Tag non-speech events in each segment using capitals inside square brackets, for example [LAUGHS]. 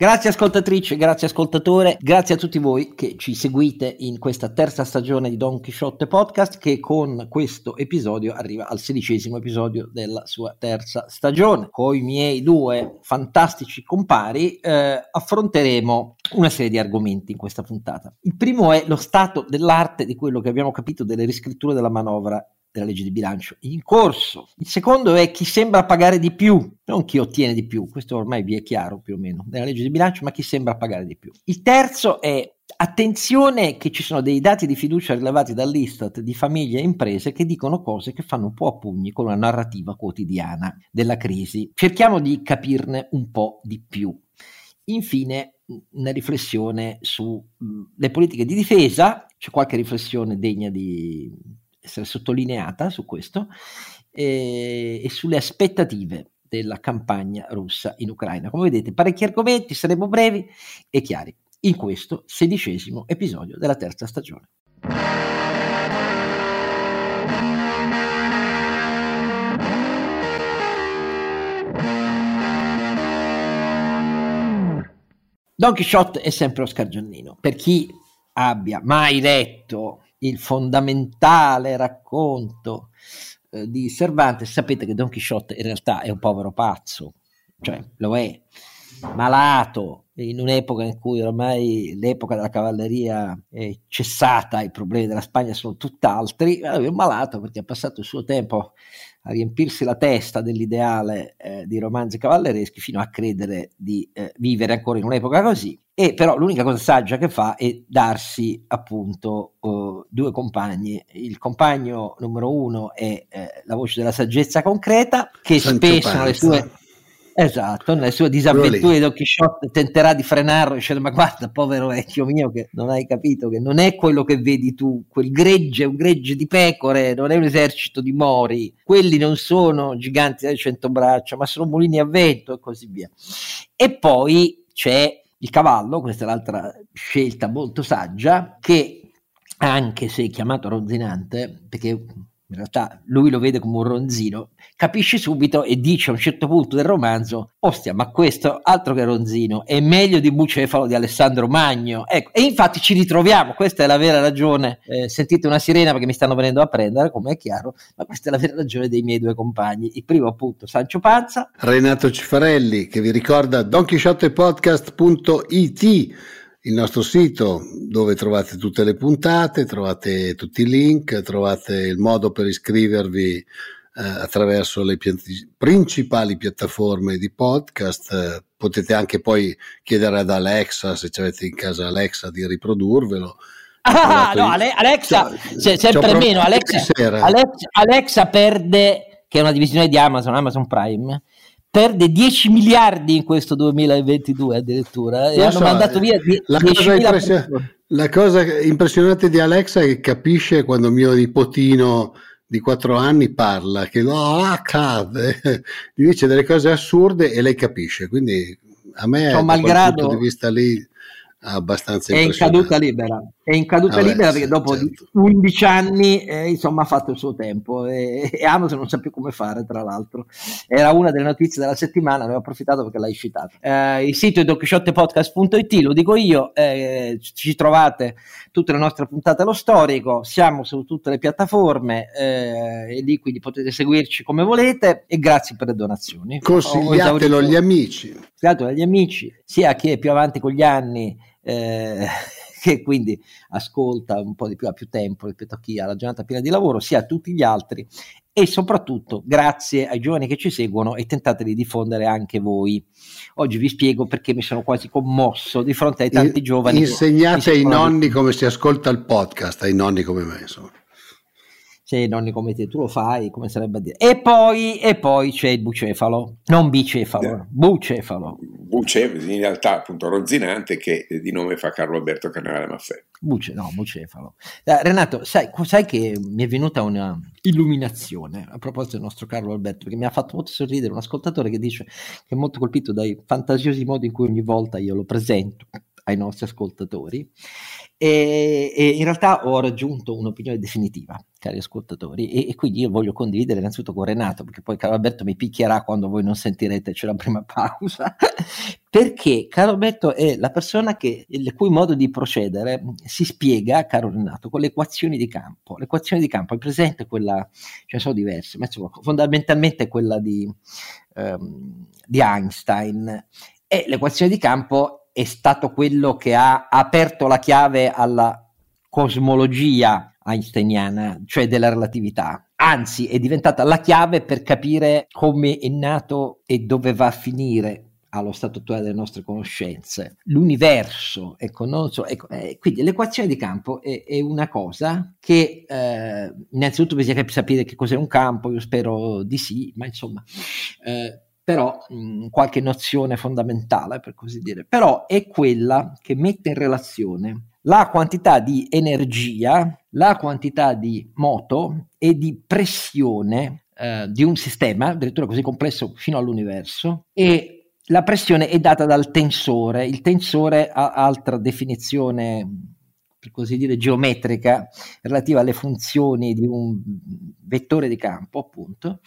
Grazie ascoltatrice, grazie ascoltatore, grazie a tutti voi che ci seguite in questa terza stagione di Don Quixote Podcast che con questo episodio arriva al sedicesimo episodio della sua terza stagione. Con i miei due fantastici compari eh, affronteremo una serie di argomenti in questa puntata. Il primo è lo stato dell'arte di quello che abbiamo capito delle riscritture della manovra della legge di bilancio in corso. Il secondo è chi sembra pagare di più, non chi ottiene di più, questo ormai vi è chiaro più o meno nella legge di bilancio, ma chi sembra pagare di più. Il terzo è attenzione che ci sono dei dati di fiducia rilevati dall'Istat di famiglie e imprese che dicono cose che fanno un po' a pugni con la narrativa quotidiana della crisi. Cerchiamo di capirne un po' di più. Infine, una riflessione sulle mm, politiche di difesa, c'è qualche riflessione degna di essere sottolineata su questo e, e sulle aspettative della campagna russa in Ucraina. Come vedete, parecchi argomenti, saremo brevi e chiari in questo sedicesimo episodio della terza stagione. Don Quixote è sempre Oscar Giannino. Per chi abbia mai letto il fondamentale racconto eh, di Cervantes, sapete che Don Quixote in realtà è un povero pazzo, cioè lo è, malato, in un'epoca in cui ormai l'epoca della cavalleria è cessata, i problemi della Spagna sono tutt'altri, è un malato perché ha passato il suo tempo a riempirsi la testa dell'ideale eh, di romanzi cavallereschi fino a credere di eh, vivere ancora in un'epoca così. E però l'unica cosa saggia che fa è darsi appunto uh, due compagni. Il compagno numero uno è eh, la voce della saggezza concreta, che Sancho spesso Panza. nelle sue Esatto, nelle sue disavventure Don Chisciotte tenterà di frenarlo dicendo ma guarda povero vecchio mio che non hai capito che non è quello che vedi tu, quel gregge è un gregge di pecore, non è un esercito di mori, quelli non sono giganti da cento braccia ma sono mulini a vento e così via. E poi c'è il cavallo, questa è l'altra scelta molto saggia, che anche se chiamato ronzinante, perché in realtà lui lo vede come un ronzino, capisce subito e dice a un certo punto del romanzo, ostia, ma questo altro che ronzino, è meglio di Bucefalo di Alessandro Magno. Ecco, e infatti ci ritroviamo, questa è la vera ragione. Eh, sentite una sirena perché mi stanno venendo a prendere, come è chiaro, ma questa è la vera ragione dei miei due compagni. Il primo appunto Sancio Panza. Renato Cifarelli che vi ricorda donchisciottepodcast.it il nostro sito dove trovate tutte le puntate, trovate tutti i link, trovate il modo per iscrivervi eh, attraverso le piat- principali piattaforme di podcast. Potete anche poi chiedere ad Alexa, se avete in casa Alexa, di riprodurvelo. Ah, no, Ale- Alexa, c'è sempre meno. Alexa, Alexa, Alexa perde, che è una divisione di Amazon, Amazon Prime, perde 10 miliardi in questo 2022 addirittura e Lo hanno so, mandato via die- la cosa 10.000 impression- persone. La cosa impressionante di Alexa è che capisce quando mio nipotino di 4 anni parla, che no, accade, [LAUGHS] gli dice delle cose assurde e lei capisce. Quindi a me, Cioè, da malgrado- punto di vista lì, abbastanza È in caduta libera, è in caduta Vabbè, libera perché dopo certo. 11 anni eh, insomma ha fatto il suo tempo e, e Amazon non sa più come fare tra l'altro. Era una delle notizie della settimana, ne ho approfittato perché l'hai citata. Eh, il sito è donchisciottepodcast.it, lo dico io, eh, ci trovate tutte le nostre puntate allo storico, siamo su tutte le piattaforme eh, e lì quindi potete seguirci come volete e grazie per le donazioni. Consigliatelo agli amici. consigliato dagli amici, sia a chi è più avanti con gli anni, eh, che quindi ascolta un po' di più, ha più tempo rispetto a chi ha la giornata piena di lavoro, sia a tutti gli altri e soprattutto grazie ai giovani che ci seguono e tentate di diffondere anche voi. Oggi vi spiego perché mi sono quasi commosso di fronte ai tanti In- giovani. Insegnate ai nonni come si ascolta il podcast, ai nonni come me. Insomma. Se nonni come te, tu lo fai, come sarebbe a dire. E poi, e poi c'è il bucefalo, non bicefalo, bucefalo. Buce, in realtà appunto Ronzinante, che di nome fa Carlo Alberto Carnevale Maffè. Buce, no, bucefalo. Eh, Renato, sai, sai che mi è venuta una illuminazione a proposito del nostro Carlo Alberto, perché mi ha fatto molto sorridere un ascoltatore che dice che è molto colpito dai fantasiosi modi in cui ogni volta io lo presento ai nostri ascoltatori e, e, in realtà ho raggiunto un'opinione definitiva, cari ascoltatori, e, e, quindi io voglio condividere innanzitutto con Renato, perché poi Carlo Alberto mi picchierà quando voi non sentirete, c'è la prima pausa, [LAUGHS] perché Carlo Alberto è la persona che, il cui modo di procedere si spiega, caro Renato, con le equazioni di campo. L'equazione di campo è presente quella, ce ne sono diverse, ma insomma, fondamentalmente quella di, um, di Einstein. E l'equazione di campo è stato quello che ha aperto la chiave alla cosmologia einsteiniana, cioè della relatività. Anzi, è diventata la chiave per capire come è nato e dove va a finire allo stato attuale delle nostre conoscenze. L'universo, ecco, non so, ecco, eh, quindi l'equazione di campo è, è una cosa che eh, innanzitutto bisogna sapere che cos'è un campo, io spero di sì, ma insomma, eh, però mh, qualche nozione fondamentale, per così dire, però è quella che mette in relazione la quantità di energia, la quantità di moto e di pressione eh, di un sistema, addirittura così complesso fino all'universo, e la pressione è data dal tensore. Il tensore ha altra definizione per così dire, geometrica relativa alle funzioni di un vettore di campo, appunto,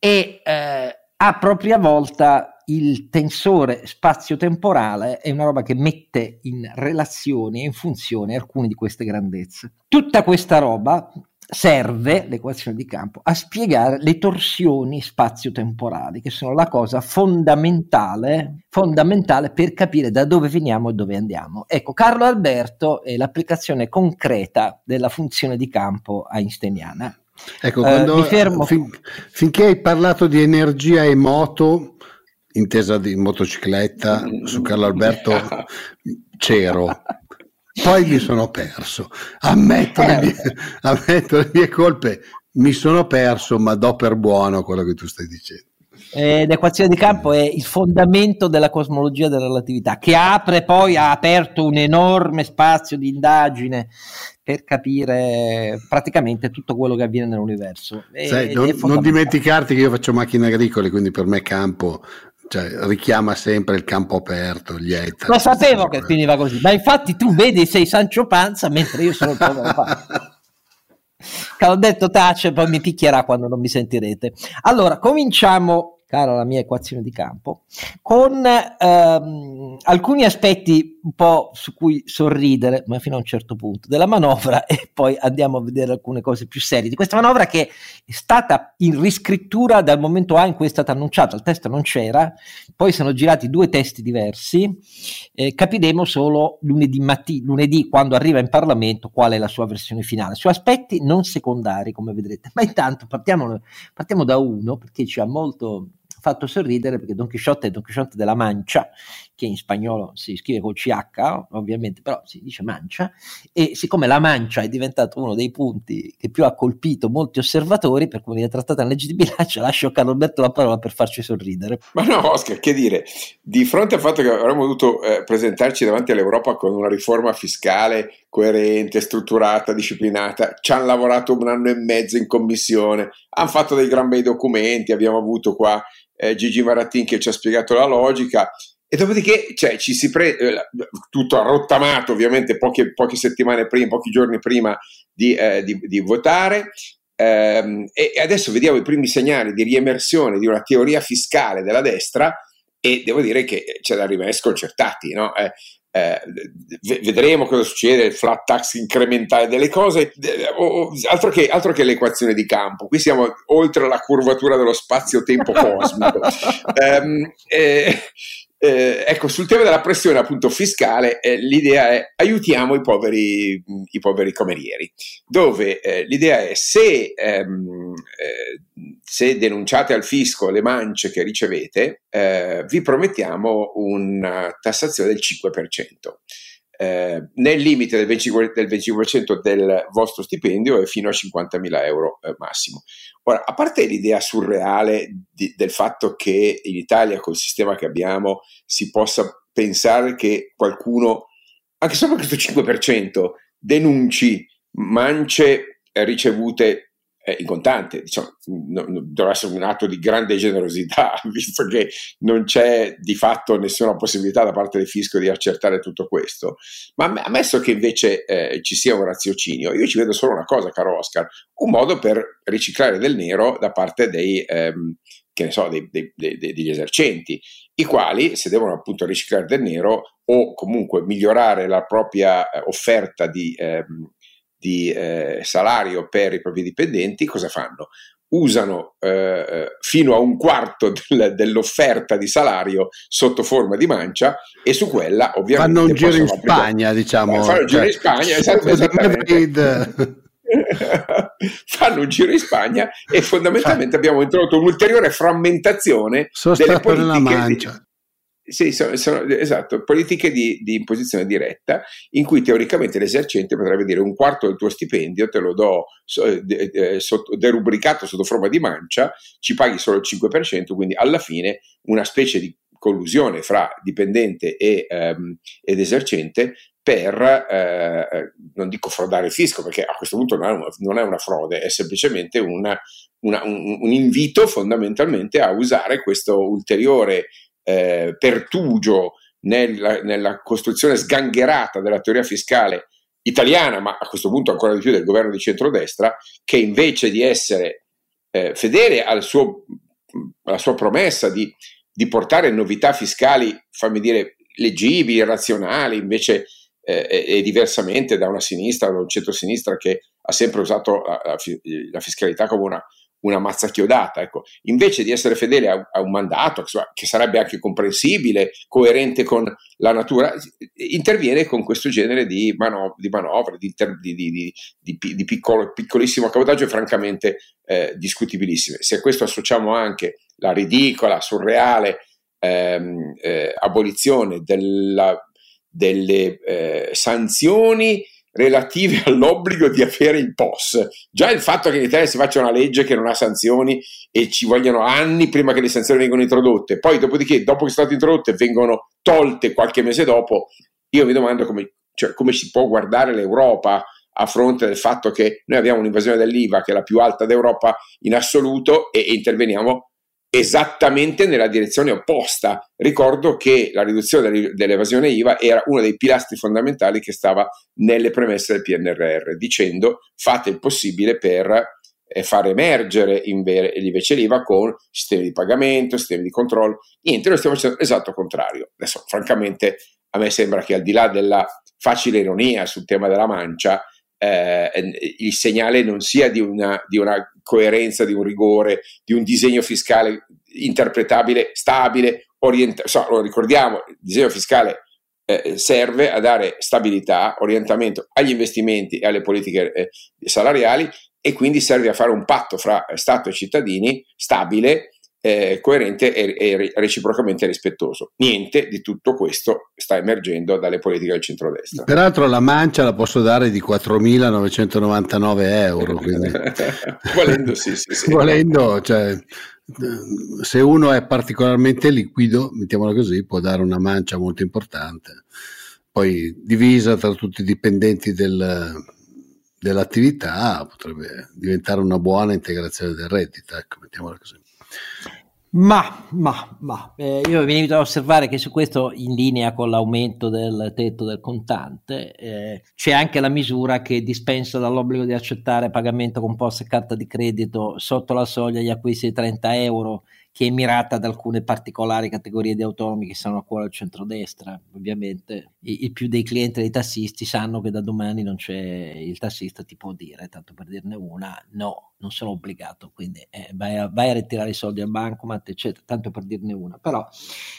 e eh, a propria volta il tensore spazio-temporale è una roba che mette in relazione e in funzione alcune di queste grandezze. Tutta questa roba serve, l'equazione di campo, a spiegare le torsioni spazio-temporali, che sono la cosa fondamentale, fondamentale per capire da dove veniamo e dove andiamo. Ecco, Carlo Alberto è l'applicazione concreta della funzione di campo einsteiniana. Ecco, quando, uh, fin, finché hai parlato di energia e moto, intesa di motocicletta, su Carlo Alberto [LAUGHS] c'ero. Poi mi sono perso. Ammetto, le mie, ammetto le mie colpe, mi sono perso, ma do per buono quello che tu stai dicendo. Eh, l'equazione di campo è il fondamento della cosmologia della relatività, che apre poi, ha aperto un enorme spazio di indagine per capire praticamente tutto quello che avviene nell'universo. Sai, non, non, dimenticarti che io faccio macchine agricole, quindi per me campo cioè, richiama sempre il campo aperto, gli età. Lo sapevo che finiva così, ma infatti tu vedi sei Sancio Panza mentre io sono il povero [LAUGHS] Panza. Ho detto tace, poi mi picchierà quando non mi sentirete. Allora, cominciamo cara la mia equazione di campo, con ehm, alcuni aspetti un po' su cui sorridere, ma fino a un certo punto, della manovra [LAUGHS] e poi andiamo a vedere alcune cose più serie di questa manovra che è stata in riscrittura dal momento A in cui è stata annunciata, il testo non c'era, poi sono girati due testi diversi, eh, capiremo solo lunedì, matti- lunedì quando arriva in Parlamento qual è la sua versione finale, su aspetti non secondari come vedrete, ma intanto partiamo, partiamo da uno perché ci ha molto fatto sorridere perché Don Quixote è Don Quixote della Mancia, che in spagnolo si scrive col CH, ovviamente, però si dice Mancia, e siccome la Mancia è diventato uno dei punti che più ha colpito molti osservatori, per come viene trattata in legge di bilancio, lascio a Carlo Alberto la parola per farci sorridere. Ma no, Oscar, che dire, di fronte al fatto che avremmo dovuto eh, presentarci davanti all'Europa con una riforma fiscale coerente, strutturata, disciplinata, ci hanno lavorato un anno e mezzo in commissione, hanno fatto dei gran bei documenti, abbiamo avuto qua eh, Gigi Maratin che ci ha spiegato la logica. E dopodiché cioè, ci si pre- eh, tutto arrottamato ovviamente poche, poche, settimane prima, pochi giorni prima di, eh, di, di votare. Ehm, e, adesso vediamo i primi segnali di riemersione di una teoria fiscale della destra e devo dire che c'è da rimanere sconcertati. No? Eh, eh, vedremo cosa succede, il flat tax incrementale delle cose, altro che, altro che l'equazione di campo. Qui siamo oltre la curvatura dello spazio-tempo cosmico. um, [LAUGHS] eh, eh, ecco, sul tema della pressione appunto fiscale, eh, l'idea è aiutiamo i poveri, i poveri camerieri, dove eh, l'idea è se, ehm, eh, se, denunciate al fisco le mance che ricevete, eh, vi promettiamo una tassazione del 5% eh, nel limite del 25%, del 25%, del vostro stipendio e fino a 50.000 euro eh, massimo. Ora, a parte l'idea surreale di, del fatto che in Italia, col sistema che abbiamo, si possa pensare che qualcuno, anche solo questo 5%, denunci mance ricevute eh, in contante, diciamo, no, no, dovrà essere un atto di grande generosità, [LAUGHS] visto che non c'è di fatto nessuna possibilità da parte del fisco di accertare tutto questo. Ma ammesso che invece eh, ci sia un raziocinio, io ci vedo solo una cosa, caro Oscar, un modo per riciclare del nero da parte dei, ehm, so, dei, dei, degli esercenti, i quali, se devono appunto riciclare del nero o comunque migliorare la propria eh, offerta di... Ehm, di eh, salario per i propri dipendenti, cosa fanno? Usano eh, fino a un quarto del, dell'offerta di salario sotto forma di mancia e su quella ovviamente fanno un giro in Spagna, diciamo. Fanno un giro in cioè, Spagna, esatto, esattamente. [LAUGHS] fanno un giro in Spagna e fondamentalmente abbiamo introdotto un'ulteriore frammentazione Sono delle politiche mancia. Sì, sono, sono, esatto, politiche di, di, imposizione diretta in cui teoricamente l'esercente potrebbe dire un quarto del tuo stipendio te lo do so, de, de, sotto, derubricato sotto forma di mancia, ci paghi solo il 5%, quindi alla fine una specie di collusione fra dipendente e, um, ed esercente per, eh, non dico frodare il fisco, perché a questo punto non è una, non è una frode, è semplicemente una, una, un, un invito fondamentalmente a usare questo ulteriore eh, pertugio nella, nella costruzione sgangherata della teoria fiscale italiana, ma a questo punto ancora di più del governo di centrodestra, che invece di essere eh, fedele al suo, alla sua promessa di, di, portare novità fiscali, fammi dire, leggibili, razionali, invece eh, e, diversamente da una sinistra, da un centro-sinistra che ha sempre usato la, la, la fiscalità come una, una mazza chiodata. Ecco. Invece di essere fedele a, a un mandato, che sarebbe anche comprensibile, coerente con la natura, interviene con questo genere di, mano, di manovre, di, di, di, di piccolo, piccolissimo cabotaggio e francamente eh, discutibilissime. Se a questo associamo anche la ridicola, surreale ehm, eh, abolizione della, delle eh, sanzioni relative [LAUGHS] all'obbligo di avere il POS. Già il fatto che in Italia si faccia una legge che non ha sanzioni e ci vogliono anni prima che le sanzioni vengano introdotte, poi dopodiché, dopo che sono state introdotte, vengono tolte qualche mese dopo, io mi domando come, cioè, come si può guardare l'Europa a fronte del fatto che noi abbiamo un'invasione dell'IVA che è la più alta d'Europa in assoluto e, e interveniamo esattamente nella direzione opposta. Ricordo che la riduzione dell'evasione IVA era uno dei pilastri fondamentali che stava nelle premesse del PNRR, dicendo fate il possibile per eh, far emergere invece l'IVA con sistemi di pagamento, sistemi di controllo. Niente, noi stiamo facendo l'esatto contrario. Adesso, francamente, a me sembra che al di là della facile ironia sul tema della mancia, eh, il segnale non sia di una, di una, coerenza, di un rigore, di un disegno fiscale interpretabile, stabile, orientato. So, lo ricordiamo, il disegno fiscale eh, serve a dare stabilità, orientamento agli investimenti e alle politiche eh, salariali e quindi serve a fare un patto fra Stato e cittadini stabile eh, coerente e, e, reciprocamente rispettoso. Niente di tutto questo sta emergendo dalle politiche del centrodestra. Peraltro la mancia la posso dare di 4.999 euro. [LAUGHS] Volendo, sì, sì, sì. Volendo, cioè, se uno è particolarmente liquido, mettiamola così, può dare una mancia molto importante. Poi divisa tra tutti i dipendenti del, dell'attività potrebbe diventare una buona integrazione del reddito, ecco, mettiamola così. Ma, ma, ma, eh, io vi invito a osservare che su questo, in linea con l'aumento del tetto del contante, eh, c'è anche la misura che dispensa dall'obbligo di accettare pagamento con posta e carta di credito sotto la soglia di acquisti di 30 euro che è mirata ad alcune particolari categorie di autonomi che sono a cuore al centrodestra. Ovviamente i, i, più dei clienti dei tassisti sanno che da domani non c'è il tassista ti può dire, tanto per dirne una, no, non sono obbligato, quindi eh, vai, a, vai, a, ritirare i soldi al bancomat, eccetera, tanto per dirne una. Però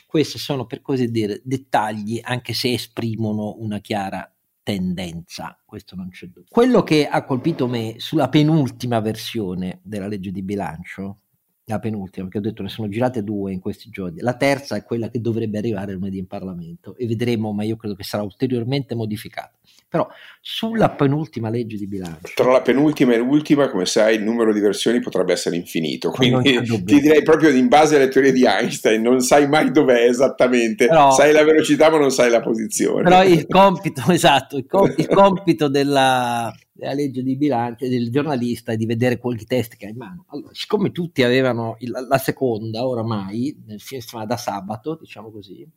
questi sono per così dire dettagli, anche se esprimono una chiara tendenza, questo non c'è dubbio. Quello che ha colpito me sulla penultima versione della legge di bilancio la penultima, perché ho detto ne sono girate due in questi giorni. La terza è quella che dovrebbe arrivare lunedì in Parlamento e vedremo, ma io credo che sarà ulteriormente modificata. Però sulla penultima legge di bilancio. Tra la penultima e l'ultima, come sai, il numero di versioni potrebbe essere infinito. Quindi ti direi proprio in base alle teorie di Einstein, non sai mai dov'è esattamente. Però, sai la velocità, ma non sai la posizione. Però il compito, [LAUGHS] esatto, il, com- il compito della della legge di bilancio del giornalista e di vedere qualche test che ha in mano. Allora, siccome tutti avevano il, la seconda oramai, nel senso da sabato, diciamo così,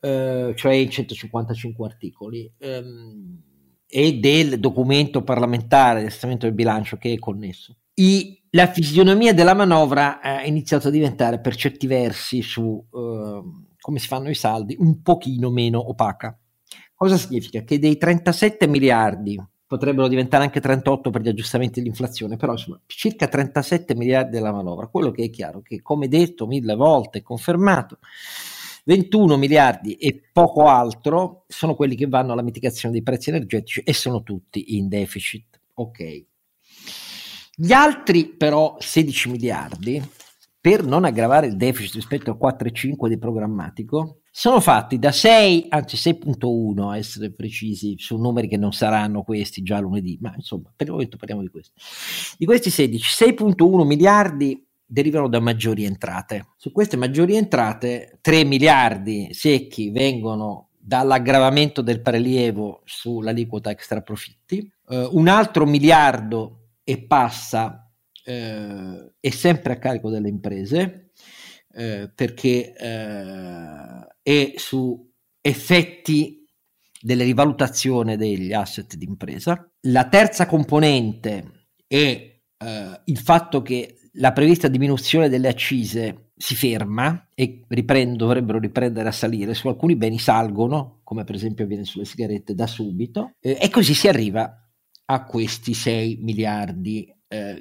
eh, cioè in 155 articoli, ehm, e del documento parlamentare del testamento del bilancio che è connesso. I, la fisionomia della manovra ha iniziato a diventare per certi versi su eh, come si fanno i saldi un pochino meno opaca. Cosa significa? Che dei 37 miliardi potrebbero diventare anche 38 per gli aggiustamenti dell'inflazione, però insomma circa 37 miliardi della manovra. Quello che è chiaro che, come detto mille volte, confermato, 21 miliardi e poco altro sono quelli che vanno alla mitigazione dei prezzi energetici e sono tutti in deficit. Ok. Gli altri però 16 miliardi, per non aggravare il deficit rispetto al 4,5 di programmatico, sono fatti da 6, anzi 6.1 a essere precisi, su numeri che non saranno questi già lunedì, ma insomma per il momento parliamo di questo. Di questi 16, 6.1 miliardi derivano da maggiori entrate. Su queste maggiori entrate 3 miliardi secchi vengono dall'aggravamento del prelievo sull'aliquota extra profitti, eh, un altro miliardo e passa eh, è sempre a carico delle imprese eh, perché eh, è su effetti delle rivalutazione degli asset d'impresa. La terza componente è eh, il fatto che la prevista diminuzione delle accise si ferma e riprend- dovrebbero riprendere a salire, su alcuni beni salgono, come per esempio avviene sulle sigarette da subito, eh, e così si arriva a questi 6 miliardi, eh,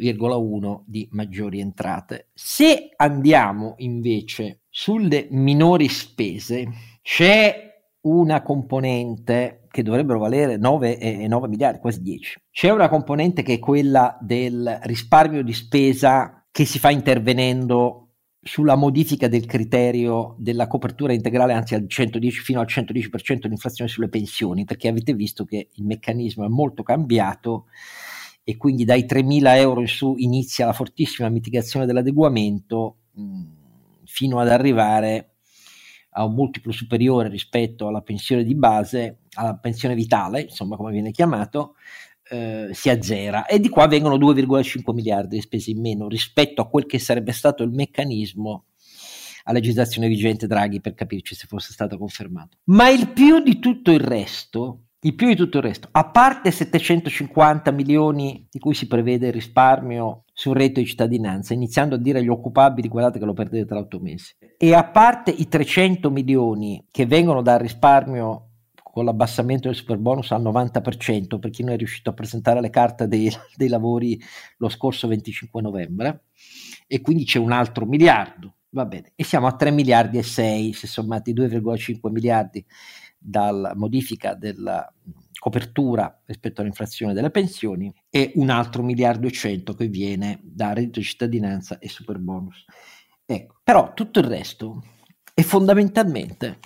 di maggiori entrate. Se andiamo invece sulle minori spese, c'è una componente che dovrebbero valere 9, e 9 miliardi, quasi 10. C'è una componente che è quella del risparmio di spesa che si fa intervenendo sulla modifica del criterio della copertura integrale, anzi al 110, fino al 110% dell'inflazione sulle pensioni, perché avete visto che il meccanismo è molto cambiato e quindi dai 3.000 euro in su inizia la fortissima mitigazione dell'adeguamento mh, fino ad arrivare a un multiplo superiore rispetto alla pensione di base, alla pensione vitale, insomma come viene chiamato, eh, si azzera e di qua vengono 2,5 miliardi di spese in meno rispetto a quel che sarebbe stato il meccanismo a legislazione vigente Draghi per capirci se fosse stato confermato. Ma il più di tutto il resto, il più di tutto il resto, a parte 750 milioni di cui si prevede il risparmio sul reddito di cittadinanza, iniziando a dire agli occupabili guardate che lo perdete tra otto mesi, e a parte i 300 milioni che vengono dal risparmio con l'abbassamento del super bonus al 90% per chi non è riuscito a presentare le carte dei, [LAUGHS] dei lavori lo scorso 25 novembre e quindi c'è un altro miliardo, va bene, e siamo a 3 miliardi e 6 se sommati 2,5 miliardi dalla modifica della copertura rispetto all'inflazione delle pensioni e un altro miliardo e 100 che viene da reddito di cittadinanza e super bonus. Ecco, però tutto il resto è fondamentalmente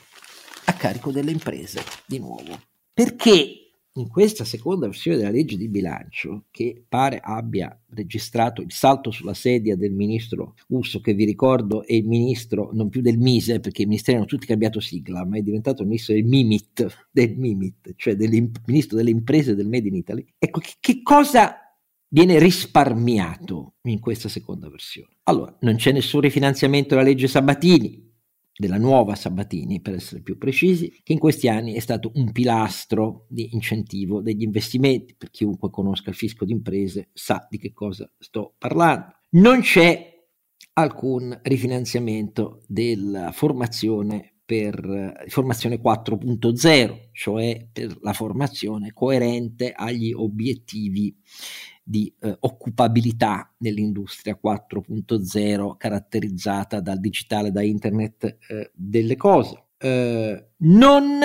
a carico delle imprese, di nuovo. Perché in questa seconda versione della legge di bilancio, che pare abbia registrato il salto sulla sedia del ministro Urso, che vi ricordo è il ministro non più del Mise, perché i ministeri hanno tutti cambiato sigla, ma è diventato il ministro del MIMIT, del MIMIT cioè del ministro delle imprese del Made in Italy. Ecco, che, che cosa viene risparmiato in questa seconda versione? Allora, non c'è nessun rifinanziamento della legge Sabatini, della nuova Sabatini, per essere più precisi, che in questi anni è stato un pilastro di incentivo degli investimenti. Per chiunque conosca il fisco d'imprese sa di che cosa sto parlando. Non c'è alcun rifinanziamento della formazione per formazione 4.0, cioè per la formazione coerente agli obiettivi di eh, occupabilità nell'industria 4.0 caratterizzata dal digitale, da internet eh, delle cose. Eh, non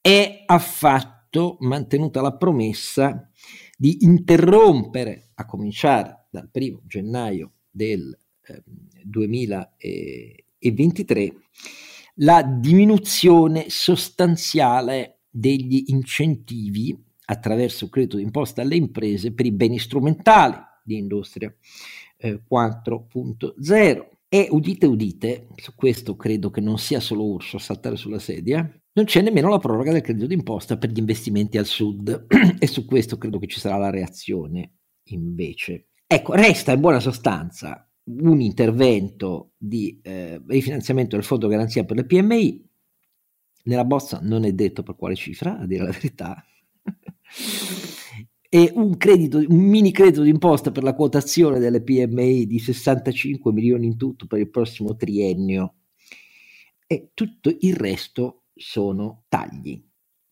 è affatto mantenuta la promessa di interrompere, a cominciare dal primo gennaio del 2023, ehm, la diminuzione sostanziale degli incentivi attraverso il credito d'imposta alle imprese per i beni strumentali di industria eh, 4.0 E udite udite, su questo credo che non sia solo Urso a saltare sulla sedia, non c'è nemmeno la proroga del credito d'imposta per gli investimenti al sud [CLEARS THROAT] e su questo credo che ci sarà la reazione invece. Ecco, resta in buona sostanza un intervento di eh, rifinanziamento del fondo garanzia per le PMI. Nella bozza non è detto per quale cifra, a dire la verità. E un, credito, un mini credito d'imposta per la quotazione delle PMI di 65 milioni in tutto per il prossimo triennio. E tutto il resto sono tagli,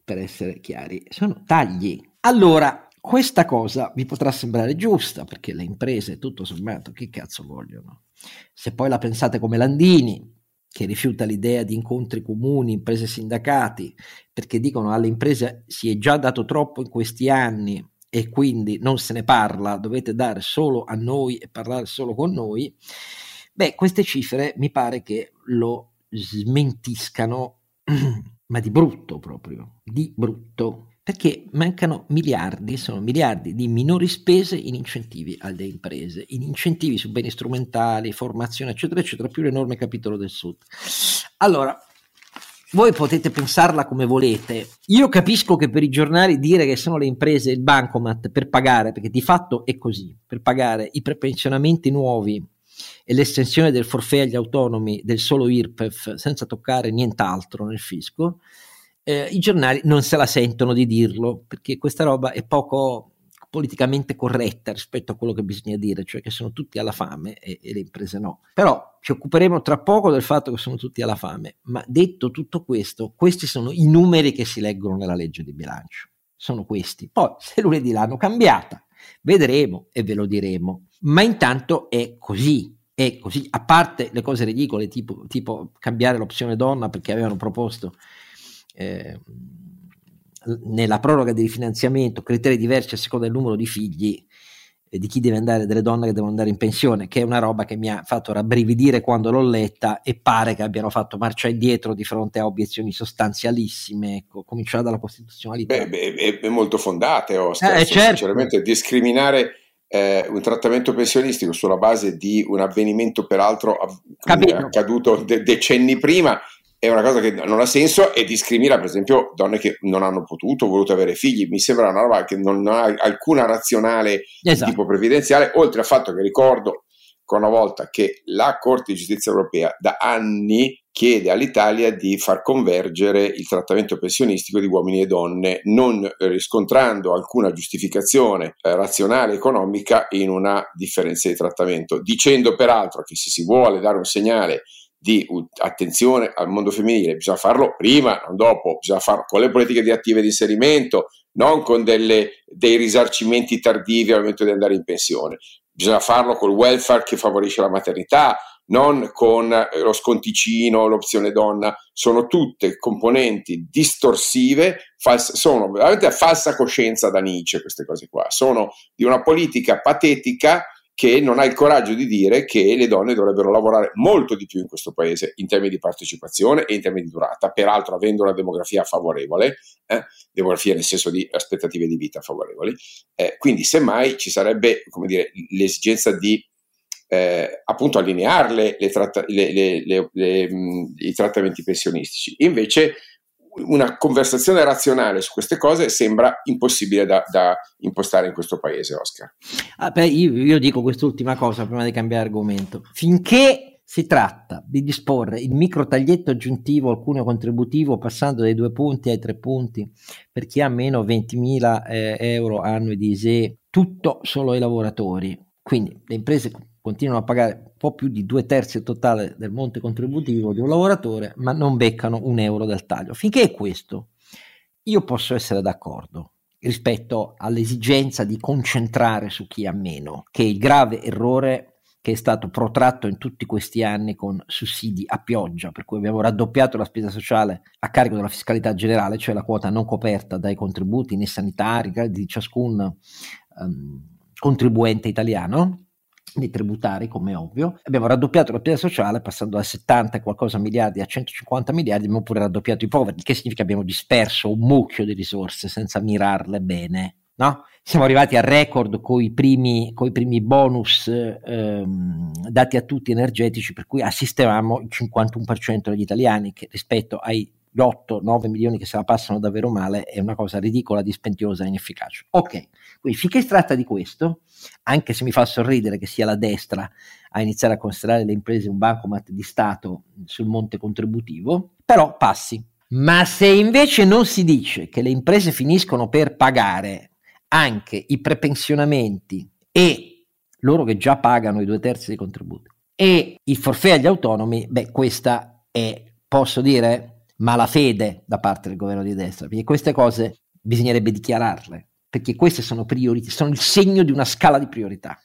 per essere chiari, sono tagli. Allora, questa cosa vi potrà sembrare giusta perché le imprese, tutto sommato, che cazzo vogliono? Se poi la pensate come Landini, che rifiuta l'idea di incontri comuni, imprese sindacati, perché dicono alle imprese si è già dato troppo in questi anni e quindi non se ne parla, dovete dare solo a noi e parlare solo con noi, beh, queste cifre mi pare che lo smentiscano, [CLEARS THROAT] ma di brutto proprio, di brutto perché mancano miliardi, sono miliardi di minori spese in incentivi alle imprese, in incentivi su beni strumentali, formazione, eccetera, eccetera, più l'enorme capitolo del Sud. Allora, voi potete pensarla come volete. Io capisco che per i giornali dire che sono le imprese il bancomat per pagare, perché di fatto è così, per pagare i prepensionamenti nuovi e l'estensione del forfè agli autonomi del solo IRPEF senza toccare nient'altro nel fisco, eh, i giornali non se la sentono di dirlo perché questa roba è poco politicamente corretta rispetto a quello che bisogna dire, cioè che sono tutti alla fame e, e, le imprese no. Però ci occuperemo tra poco del fatto che sono tutti alla fame, ma detto tutto questo, questi sono i numeri che si leggono nella legge di bilancio. Sono questi. Poi se lunedì l'hanno cambiata, vedremo e ve lo diremo. Ma intanto è così. È così, a parte le cose ridicole, tipo, tipo cambiare l'opzione donna perché avevano proposto eh, nella proroga di rifinanziamento criteri diversi a seconda del numero di figli eh, di chi deve andare, delle donne che devono andare in pensione, che è una roba che mi ha fatto rabbrividire quando l'ho letta e pare che abbiano fatto marcia indietro di fronte a obiezioni sostanzialissime, ecco, cominciare dalla costituzionalità. Beh, beh, è molto fondate, Oscar, eh, certo. sinceramente discriminare eh, un trattamento pensionistico sulla base di un avvenimento peraltro accaduto de- decenni prima è una cosa che non ha senso e discrimina per esempio donne che non hanno potuto o voluto avere figli. Mi sembra una roba che non, ha alcuna razionale esatto. di tipo previdenziale, oltre al fatto che ricordo ancora una volta che la Corte di Giustizia Europea da anni chiede all'Italia di far convergere il trattamento pensionistico di uomini e donne, non riscontrando alcuna giustificazione eh, razionale economica in una differenza di trattamento, dicendo peraltro che se si vuole dare un segnale di attenzione al mondo femminile, bisogna farlo prima, non dopo, bisogna farlo con le politiche di attive di inserimento, non con delle, dei risarcimenti tardivi al momento di andare in pensione. Bisogna farlo col welfare che favorisce la maternità, non con eh, lo sconticino, l'opzione donna, sono tutte componenti distorsive, fals- sono veramente a falsa coscienza da Nietzsche queste cose qua, sono di una politica patetica che non ha il coraggio di dire che le donne dovrebbero lavorare molto di più in questo paese in termini di partecipazione e in termini di durata, peraltro avendo una demografia favorevole, eh, demografia nel senso di aspettative di vita favorevoli, eh, quindi semmai ci sarebbe dire, l'esigenza di eh, appunto allinearle le tratta- le, le, mh, i trattamenti pensionistici. Invece una conversazione razionale su queste cose sembra impossibile da, da impostare in questo paese, Oscar. Ah, beh, io, io dico quest'ultima cosa prima di cambiare argomento. Finché si tratta di disporre il micro taglietto aggiuntivo al cuneo contributivo passando dai due punti ai tre punti per chi ha meno 20.000 eh, euro annui di ISE, tutto solo ai lavoratori. Quindi le imprese continuano a pagare un po' più di due terzi totale del monte contributivo di un lavoratore, ma non beccano un euro del taglio. Finché è questo, io posso essere d'accordo rispetto all'esigenza di concentrare su chi ha meno, che è il grave errore che è stato protratto in tutti questi anni con sussidi a pioggia, per cui abbiamo raddoppiato la spesa sociale a carico della fiscalità generale, cioè la quota non coperta dai contributi né sanitari di ciascun um, contribuente italiano, dei tributari, come ovvio. Abbiamo raddoppiato la spesa sociale passando da 70 e qualcosa miliardi a 150 miliardi, abbiamo pure raddoppiato i poveri, che significa che abbiamo disperso un mucchio di risorse senza mirarle bene. no? Siamo arrivati al record con i primi, primi bonus ehm, dati a tutti energetici, per cui assistevamo il 51% degli italiani che rispetto ai 8-9 milioni che se la passano davvero male è una cosa ridicola, dispendiosa e inefficace. Ok, quindi finché si tratta di questo, anche se mi fa sorridere che sia la destra a iniziare a considerare le imprese un bancomat di Stato sul monte contributivo, però passi. Ma se invece non si dice che le imprese finiscono per pagare anche i prepensionamenti e loro che già pagano i due terzi dei contributi e il forfè agli autonomi, beh, questa è, posso dire, malafede da parte del governo di destra, perché queste cose bisognerebbe dichiararle, perché queste sono priorità, sono il segno di una scala di priorità.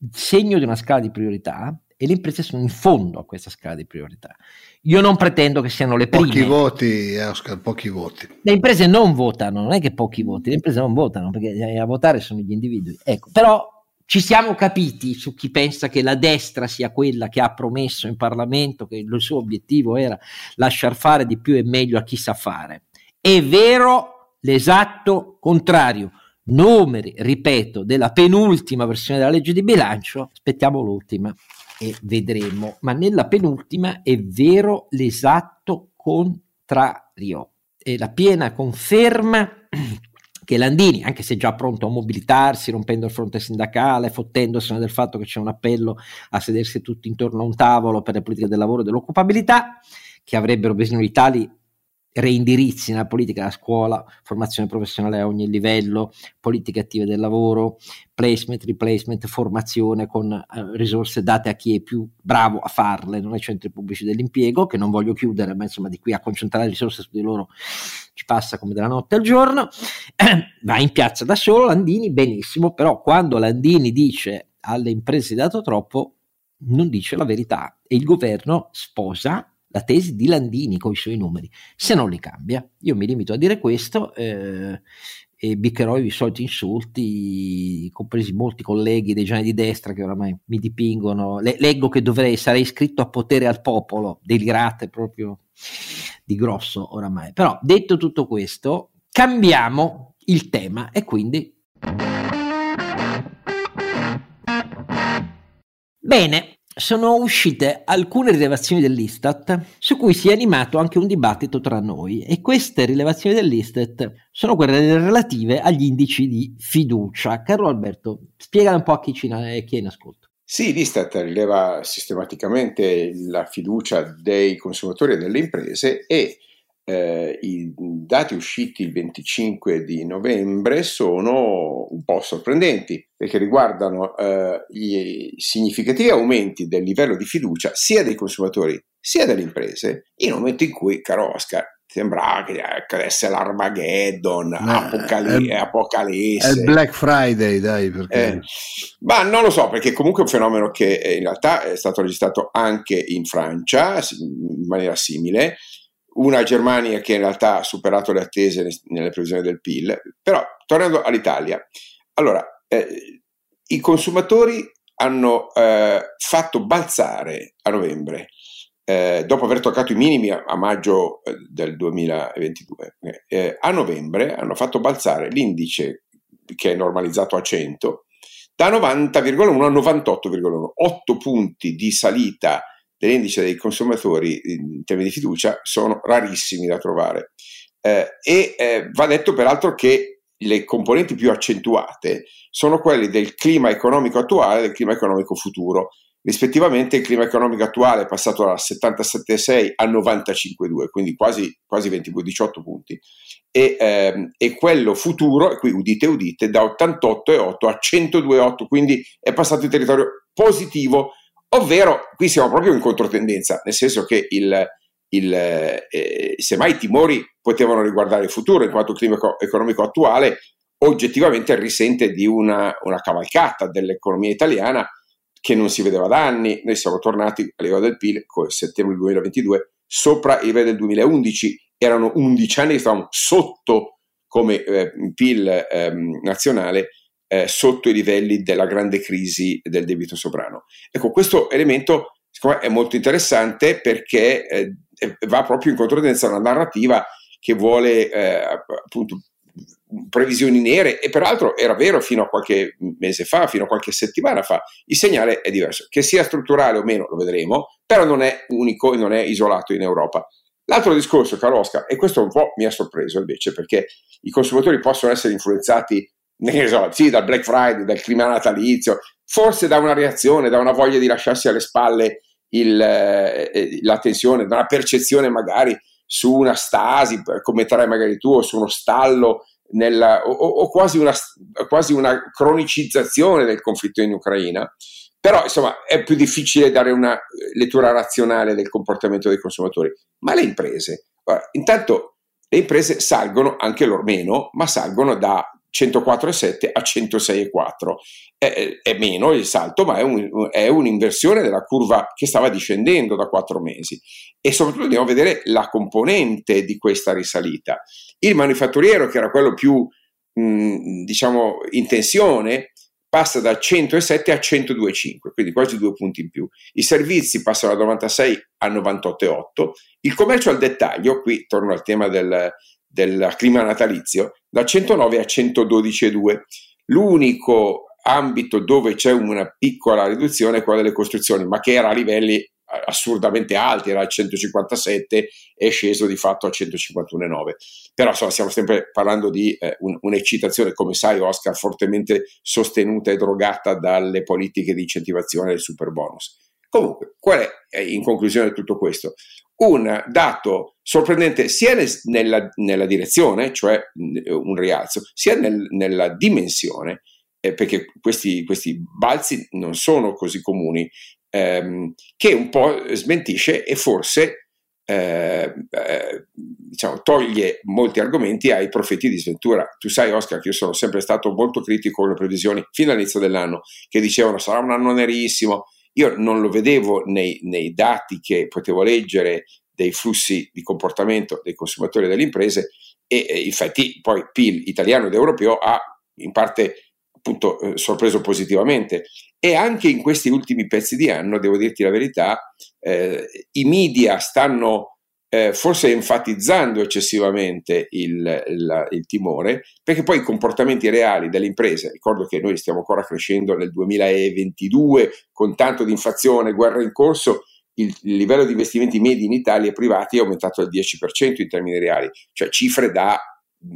Il segno di una scala di priorità e le imprese sono in fondo a questa scala di priorità. Io non pretendo che siano le prime. Pochi voti, Oscar, pochi voti. Le imprese non votano, non è che pochi voti, le imprese non votano perché a votare sono gli individui. Ecco, però ci siamo capiti su chi pensa che la destra sia quella che ha promesso in Parlamento che il suo obiettivo era lasciar fare di più e meglio a chi sa fare. È vero l'esatto contrario numeri, ripeto, della penultima versione della legge di bilancio, aspettiamo l'ultima e vedremo, ma nella penultima è vero l'esatto contrario. È la piena conferma [CLEARS THROAT] che Landini, anche se già pronto a mobilitarsi, rompendo il fronte sindacale, fottendosene del fatto che c'è un appello a sedersi tutti intorno a un tavolo per le politiche del lavoro e dell'occupabilità, che avrebbero bisogno di tali reindirizzi nella politica della scuola, formazione professionale a ogni livello, politiche attive del lavoro, placement, replacement, formazione con eh, risorse date a chi è più bravo a farle, non ai centri pubblici dell'impiego, che non voglio chiudere, ma insomma di qui a concentrare risorse su di loro ci passa come della notte al giorno, [CLEARS THROAT] va in piazza da solo Landini, benissimo, però quando Landini dice alle imprese dato troppo, non dice la verità e il governo sposa la tesi di Landini con i suoi numeri, se non li cambia. Io mi limito a dire questo eh, e biccherò i soliti insulti, compresi molti colleghi dei giorni di destra che oramai mi dipingono. Le, leggo che dovrei, sarei iscritto a potere al popolo, delirate proprio di grosso oramai. Però detto tutto questo, cambiamo il tema e quindi... Bene, sono uscite alcune rilevazioni dell'Istat su cui si è animato anche un dibattito tra noi e queste rilevazioni dell'Istat sono quelle relative agli indici di fiducia. Carlo Alberto, spiega un po' a chi, ci, chi è in ascolto. Sì, l'Istat rileva sistematicamente la fiducia dei consumatori e delle imprese e eh, i dati usciti il 25 di novembre sono un po' sorprendenti perché riguardano eh, i significativi aumenti del livello di fiducia sia dei consumatori sia delle imprese in un momento in cui, caro Oscar, sembrava che accadesse l'Armageddon, no, Apocali- è, Apocalisse. È il Black Friday, dai. Perché... Eh, ma non lo so, perché comunque è un fenomeno che eh, in realtà è stato registrato anche in Francia in maniera simile una Germania che in realtà ha superato le attese nelle previsioni del PIL, però tornando all'Italia, allora eh, i consumatori hanno eh, fatto balzare a novembre, eh, dopo aver toccato i minimi a, a maggio eh, del 2022, eh, a novembre hanno fatto balzare l'indice che è normalizzato a 100 da 90,1 a 98,1, 8 punti di salita dell'indice dei consumatori in termini di fiducia sono rarissimi da trovare. Eh, e eh, va detto peraltro che le componenti più accentuate sono quelle del clima economico attuale e del clima economico futuro. Rispettivamente il clima economico attuale è passato da 77,6 a 95,2, quindi quasi, quasi 20, 18 punti, e, ehm, e, quello futuro, qui udite udite, da 88,8 a 102,8, quindi è passato in territorio positivo Ovvero, qui siamo proprio in controtendenza, nel senso che il, il, eh, semmai i timori potevano riguardare il futuro, in quanto il clima economico attuale oggettivamente risente di una, una cavalcata dell'economia italiana che non si vedeva da anni. Noi siamo tornati a livello del PIL, con il settembre 2022, sopra i livelli del 2011. Erano 11 anni che stavamo sotto come eh, PIL eh, nazionale eh, sotto i livelli della grande crisi del debito sovrano. Ecco, questo elemento è molto interessante perché eh, va proprio in controtendenza a una narrativa che vuole eh, appunto previsioni nere e peraltro era vero fino a qualche mese fa, fino a qualche settimana fa, il segnale è diverso. Che sia strutturale o meno lo vedremo, però non è unico e non è isolato in Europa. L'altro discorso, caro Oscar, e questo un po' mi ha sorpreso invece, perché i consumatori possono essere influenzati, ne so, sì, dal Black Friday, dal clima natalizio, forse da una reazione, da una voglia di lasciarsi alle spalle il, eh, la tensione, da una percezione magari su una stasi, come tre magari tu, o su uno stallo nella, o, o quasi, una, quasi, una, cronicizzazione del conflitto in Ucraina, però insomma è più difficile dare una lettura razionale del comportamento dei consumatori. Ma le imprese, guarda, intanto le imprese salgono, anche loro meno, ma salgono da 104,7 a 106,4. È, è, meno il salto, ma è, un, è, un'inversione della curva che stava discendendo da quattro mesi. E soprattutto dobbiamo vedere la componente di questa risalita. Il manifatturiero, che era quello più, mh, diciamo, in tensione, passa da 107 a 102,5, quindi quasi due punti in più. I servizi passano da 96 a 98,8. Il commercio al dettaglio, qui torno al tema del, del clima natalizio, da 109 a 112,2. L'unico ambito dove c'è una piccola riduzione è quella delle costruzioni, ma che era a livelli assurdamente alti, era al 157 è sceso di fatto a 151,9. Però insomma, stiamo sempre parlando di eh, un, un'eccitazione, come sai Oscar, fortemente sostenuta e drogata dalle politiche di incentivazione del super bonus. Comunque, qual è in conclusione tutto questo? Un dato sorprendente sia nella, nella direzione, cioè un rialzo, sia nel, nella dimensione, eh, perché questi, questi, balzi non sono così comuni, ehm, che un po' smentisce e forse eh, eh, diciamo, toglie molti argomenti ai profeti di sventura. Tu sai, Oscar, che io sono sempre stato molto critico con le previsioni fino all'inizio dell'anno, che dicevano sarà un anno nerissimo. Io non lo vedevo nei, nei dati che potevo leggere dei flussi di comportamento dei consumatori e delle imprese e, e infatti poi PIL italiano ed europeo ha in parte appunto eh, sorpreso positivamente. E anche in questi ultimi pezzi di anno, devo dirti la verità, eh, i media stanno eh, forse enfatizzando eccessivamente il, il, il, timore, perché poi i comportamenti reali delle imprese, ricordo che noi stiamo ancora crescendo nel 2022 con tanto di inflazione, guerra in corso, il, il livello di investimenti medi in Italia privati è aumentato del 10% in termini reali, cioè cifre da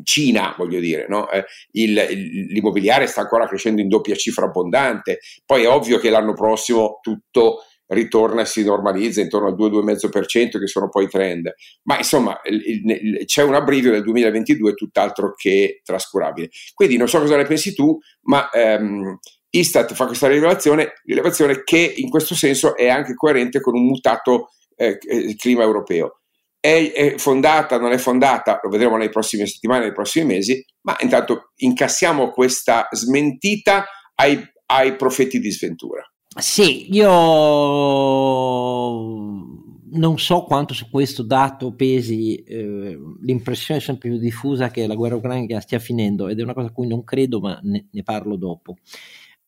Cina, voglio dire, no? eh, il, l'immobiliare sta ancora crescendo in doppia cifra abbondante, poi è ovvio che l'anno prossimo tutto ritorna e si normalizza intorno al 2-2,5% che sono poi i trend, ma insomma il, il, c'è un abbrivio del 2022 tutt'altro che trascurabile. Quindi non so cosa ne pensi tu, ma ehm, Istat fa questa rilevazione, rilevazione che in questo senso è anche coerente con un mutato eh, eh clima europeo è, è, fondata, non è fondata, lo vedremo nelle prossime settimane, nei prossimi mesi, ma intanto incassiamo questa smentita ai, ai profeti di sventura. Sì, io non so quanto su questo dato pesi eh, l'impressione sempre più diffusa che la guerra ucraina stia finendo ed è una cosa a cui non credo, ma ne, ne parlo dopo.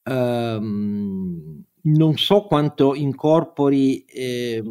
Um, non so quanto incorpori eh,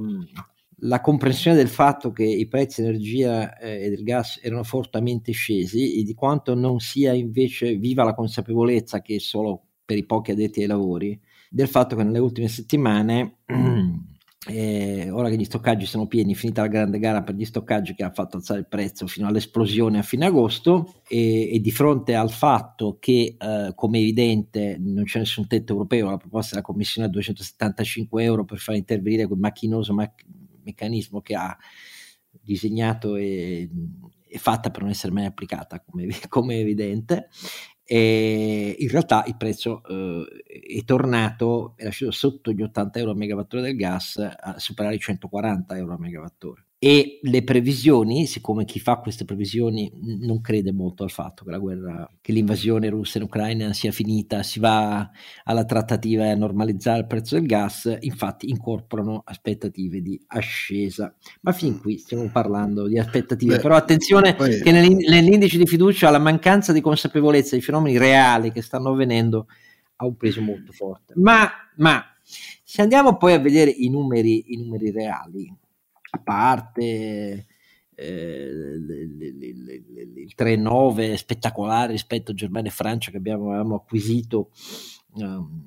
la comprensione del fatto che i prezzi dell'energia eh, e del gas erano fortemente scesi e di quanto non sia invece viva la consapevolezza che solo per i pochi addetti ai lavori del fatto che nelle ultime settimane [CLEARS THROAT] eh, ora che gli stoccaggi sono pieni finita la grande gara per gli stoccaggi che ha fatto alzare il prezzo fino all'esplosione a fine agosto e, e di fronte al fatto che eh, come evidente non c'è nessun tetto europeo la proposta della commissione a 275 euro per far intervenire quel macchinoso mac- meccanismo che ha disegnato e, fatta per non essere mai applicata, come, come evidente. E in realtà il prezzo eh, è tornato, era sceso sotto gli 80 euro a megawattora del gas a superare i 140 euro a megawattora e le previsioni, siccome chi fa queste previsioni non crede molto al fatto che la guerra, che l'invasione russa in Ucraina sia finita, si va alla trattativa e a normalizzare il prezzo del gas, infatti incorporano aspettative di ascesa. Ma fin qui stiamo parlando di aspettative, Beh, però attenzione poi... che nell'indice di fiducia la mancanza di consapevolezza dei fenomeni reali che stanno avvenendo ha un peso molto forte. Ma, ma se andiamo poi a vedere i numeri, i numeri reali, a parte eh, il 3,9 spettacolare rispetto a Germania e Francia che abbiamo, avevamo acquisito eh,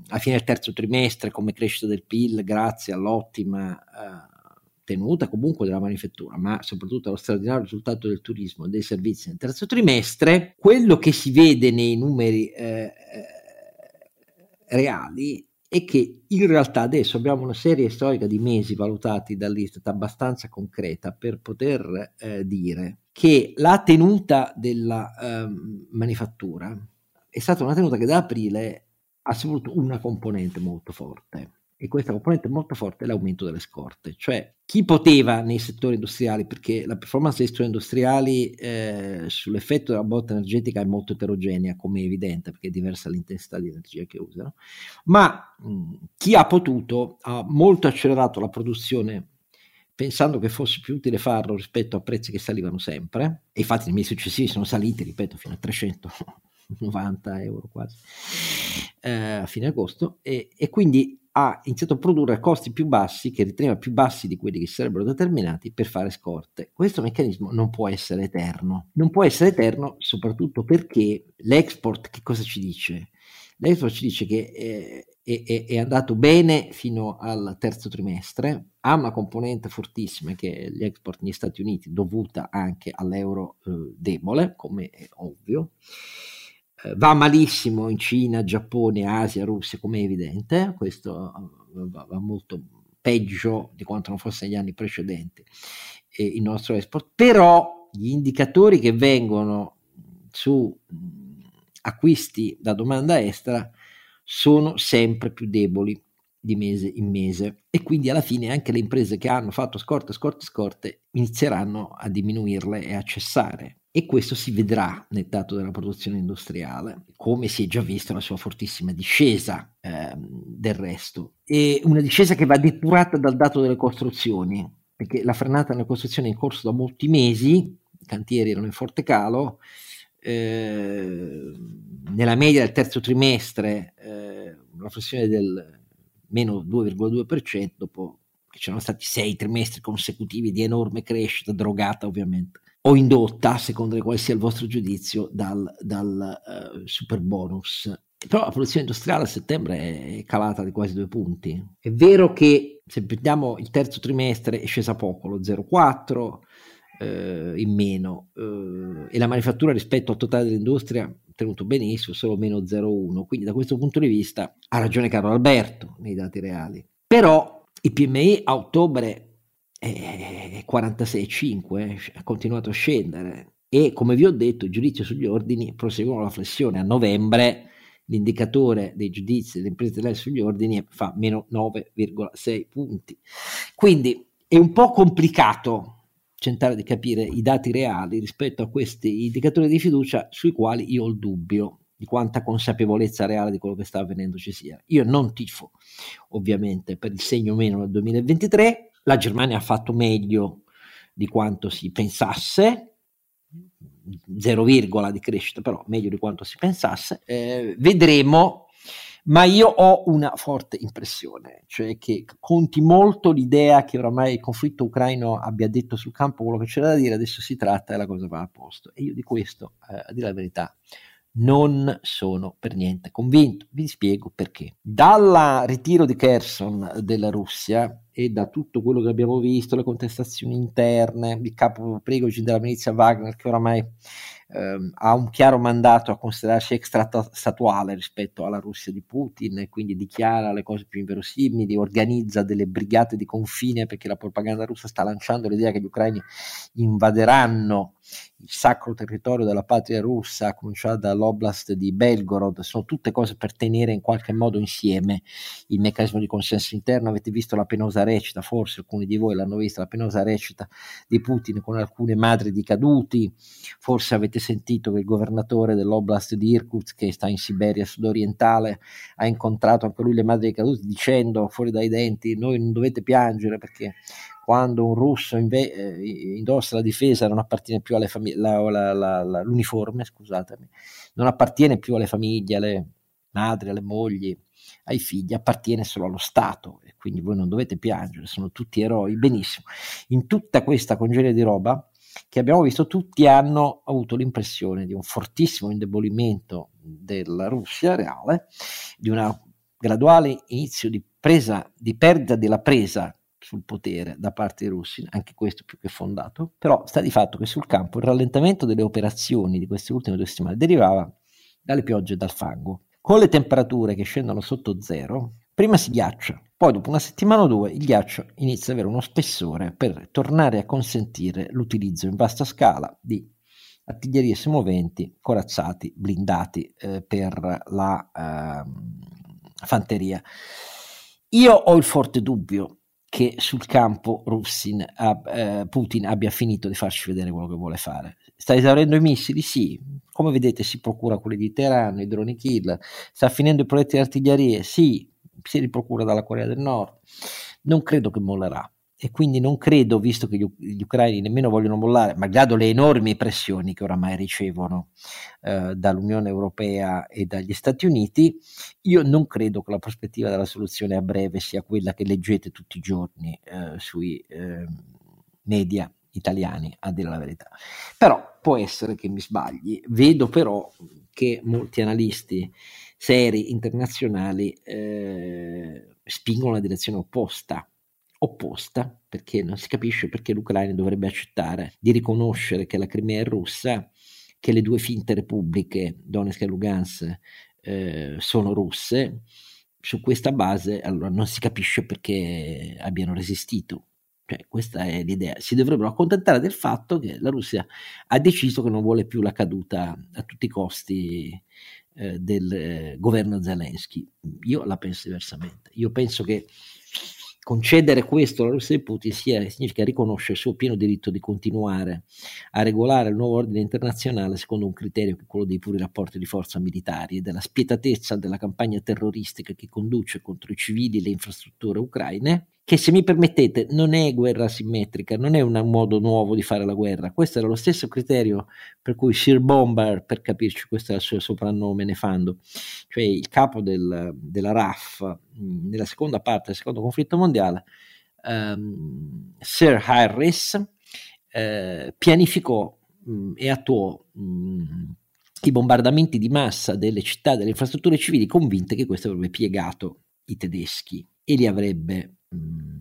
a fine del terzo trimestre come crescita del PIL grazie all'ottima eh, tenuta comunque della manifattura, ma soprattutto allo straordinario risultato del turismo e dei servizi nel terzo trimestre, quello che si vede nei numeri eh, eh reali è che in realtà adesso abbiamo una serie storica di mesi valutati dall'Istat abbastanza concreta per poter eh, dire che la tenuta della eh, manifattura è stata una tenuta che da aprile ha avuto una componente molto forte e questa componente molto forte è l'aumento delle scorte, cioè chi poteva nei settori industriali, perché la performance dei settori industriali eh, sull'effetto della botta energetica è molto eterogenea, come è evidente, perché è diversa l'intensità di energia che usano, ma mh, chi ha potuto ha molto accelerato la produzione pensando che fosse più utile farlo rispetto a prezzi che salivano sempre, e infatti nei mesi successivi sono saliti, ripeto, fino a 390 euro quasi, eh, a fine agosto, e, e quindi ha iniziato a produrre costi più bassi, che riteneva più bassi di quelli che sarebbero determinati per fare scorte. Questo meccanismo non può essere eterno. Non può essere eterno soprattutto perché l'export che cosa ci dice? L'export ci dice che eh, è, è, è, andato bene fino al terzo trimestre, ha una componente fortissima che è l'export negli Stati Uniti dovuta anche all'euro eh, debole, come è ovvio va malissimo in Cina, Giappone, Asia, Russia, come è evidente, questo eh, va, molto peggio di quanto non fosse negli anni precedenti eh, il nostro export, però gli indicatori che vengono su acquisti da domanda estera sono sempre più deboli di mese in mese. E quindi alla fine anche le imprese che hanno fatto scorte, scorte, scorte inizieranno a diminuirle e a cessare e questo si vedrà nel dato della produzione industriale, come si è già visto la sua fortissima discesa eh, del resto. E una discesa che va depurata dal dato delle costruzioni, perché la frenata nelle costruzioni è in corso da molti mesi, i cantieri erano in forte calo, eh, nella media del terzo trimestre eh, una flessione del meno 2,2% dopo che c'erano stati sei trimestri consecutivi di enorme crescita, drogata ovviamente o indotta, secondo quale sia il vostro giudizio, dal, dal uh, super bonus. Però la produzione industriale a settembre è calata di quasi due punti. È vero che se prendiamo il terzo trimestre è scesa poco, lo 0,4 eh, in meno, eh, e la manifattura rispetto al totale dell'industria ha tenuto benissimo, solo meno 0,1. Quindi da questo punto di vista ha ragione Carlo Alberto nei dati reali. Però i PMI a ottobre è 46,5, ha continuato a scendere. E come vi ho detto i giudizi sugli ordini proseguono la flessione. A novembre l'indicatore dei giudizi delle imprese italiane sugli ordini fa meno 9,6 punti. Quindi è un po' complicato tentare di capire i dati reali rispetto a questi indicatori di fiducia sui quali io ho il dubbio di quanta consapevolezza reale di quello che sta avvenendo ci sia. Io non tifo ovviamente per il segno meno nel 2023, la Germania ha fatto meglio di quanto si pensasse, 0, di crescita, però meglio di quanto si pensasse. Eh, vedremo, ma io ho una forte impressione, cioè che conti molto l'idea che oramai il conflitto ucraino abbia detto sul campo quello che c'era da dire, adesso si tratta e la cosa va a posto. E io di questo, eh, a dire la verità, non sono per niente convinto. Vi spiego perché. Dal ritiro di Kherson della Russia e da tutto quello che abbiamo visto, le contestazioni interne, il capo Prigogine della milizia Wagner che oramai ehm, ha un chiaro mandato a considerarsi extrastatuale rispetto alla Russia di Putin e quindi dichiara le cose più inverosimili, organizza delle brigate di confine perché la propaganda russa sta lanciando l'idea che gli ucraini invaderanno il sacro territorio della patria russa, a cominciare dall'oblast di Belgorod, sono tutte cose per tenere in qualche modo insieme il meccanismo di consenso interno. Avete visto la penosa recita, forse alcuni di voi l'hanno vista, la penosa recita di Putin con alcune madri di caduti, forse avete sentito che il governatore dell'oblast di Irkutsk, che sta in Siberia sudorientale, ha incontrato anche lui le madri di caduti dicendo fuori dai denti, noi non dovete piangere perché quando un russo inve- eh, indossa la difesa non appartiene più alle famiglie, l'uniforme, scusatemi, non appartiene più alle famiglie, alle madri, alle mogli, ai figli, appartiene solo allo Stato e quindi voi non dovete piangere, sono tutti eroi, benissimo. In tutta questa congerie di roba che abbiamo visto tutti hanno avuto l'impressione di un fortissimo indebolimento della Russia reale, di un graduale inizio di presa, di perdita della presa sul potere da parte dei russi, anche questo più che fondato, però sta di fatto che sul campo il rallentamento delle operazioni di queste ultime due settimane derivava dalle piogge e dal fango. Con le temperature che scendono sotto zero, prima si ghiaccia, poi dopo una settimana o due il ghiaccio inizia ad avere uno spessore per tornare a consentire l'utilizzo in vasta scala di artiglierie semoventi, corazzati, blindati eh, per la eh, fanteria. Io ho il forte dubbio che sul campo Russin, eh, Putin abbia finito di farci vedere quello che vuole fare. Sta esaurendo i missili? Sì. Come vedete si procura quelli di Teheran, i droni killer. Sta finendo i progetti di artiglierie? Sì. Si riprocura dalla Corea del Nord. Non credo che mollerà e quindi non credo, visto che gli, gli, ucraini nemmeno vogliono mollare, malgrado le enormi pressioni che oramai ricevono eh, dall'Unione Europea e dagli Stati Uniti, io non credo che la prospettiva della soluzione a breve sia quella che leggete tutti i giorni eh, sui eh, media italiani, a dire la verità. Però può essere che mi sbagli. Vedo però che molti analisti seri internazionali eh, spingono nella direzione opposta opposta, perché non si capisce perché l'Ucraina dovrebbe accettare di riconoscere che la Crimea è russa, che le due finte repubbliche, Donetsk e Lugansk, eh, sono russe. Su questa base allora non si capisce perché abbiano resistito. Cioè, questa è l'idea. Si dovrebbero accontentare del fatto che la Russia ha deciso che non vuole più la caduta a tutti i costi eh, del eh, governo Zelensky. Io la penso diversamente. Io penso che concedere questo alla Russia di Putin sia, significa riconoscere il suo pieno diritto di continuare a regolare il nuovo ordine internazionale secondo un criterio che è quello dei puri rapporti di forza militari e della spietatezza della campagna terroristica che conduce contro i civili e le infrastrutture ucraine che se mi permettete non è guerra simmetrica, non è un modo nuovo di fare la guerra, questo era lo stesso criterio per cui Sir Bomber, per capirci questo è il suo soprannome nefando, cioè il capo del, della RAF nella seconda parte del secondo conflitto mondiale, um, Sir Harris eh, pianificò mh, e attuò mh, i bombardamenti di massa delle città, delle infrastrutture civili, convinte che questo avrebbe piegato i tedeschi e li avrebbe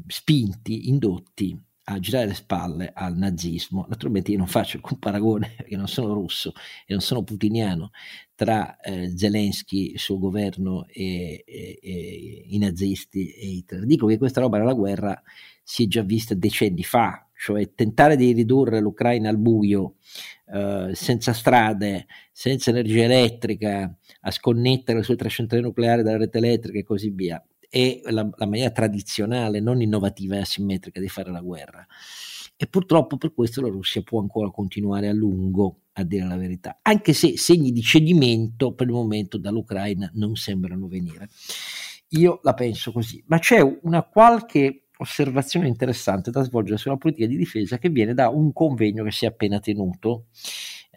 spinti, indotti a girare le spalle al nazismo. Naturalmente io non faccio alcun paragone [LAUGHS] perché non sono russo e non sono putiniano tra eh, Zelensky, il suo governo e, e, e, i nazisti e Hitler. Dico che questa roba nella guerra si è già vista decenni fa, cioè tentare di ridurre l'Ucraina al buio eh, senza strade, senza energia elettrica, a sconnettere le sue tre centrali nucleari dalla rete elettrica e così via è la, la maniera tradizionale, non innovativa e asimmetrica di fare la guerra. E purtroppo per questo la Russia può ancora continuare a lungo, a dire la verità, anche se segni di cedimento per il momento dall'Ucraina non sembrano venire. Io la penso così, ma c'è una qualche osservazione interessante da svolgere sulla politica di difesa che viene da un convegno che si è appena tenuto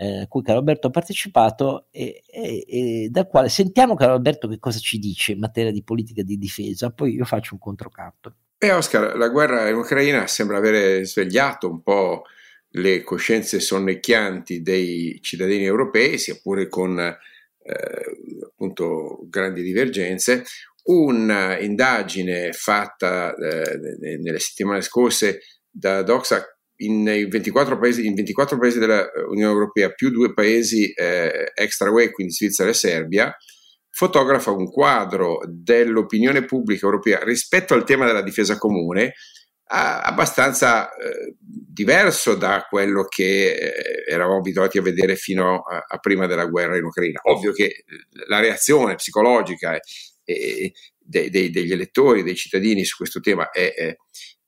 eh, cui Carlo Alberto ha partecipato e, e, e, dal quale sentiamo Carlo Alberto che cosa ci dice in materia di politica di difesa, poi io faccio un controcanto. E Oscar, la guerra in Ucraina sembra avere svegliato un po' le coscienze sonnecchianti dei cittadini europei, sia pure con eh, appunto grandi divergenze. Un'indagine fatta eh, nelle settimane scorse da Doxa in 24 paesi, in 24 paesi dell'Unione Europea più due paesi eh, extra UE, quindi Svizzera e Serbia, fotografa un quadro dell'opinione pubblica europea rispetto al tema della difesa comune abbastanza eh, diverso da quello che eh, eravamo abituati a vedere fino a, a, prima della guerra in Ucraina. Ovvio che la reazione psicologica eh, dei, dei, degli elettori, dei cittadini su questo tema è,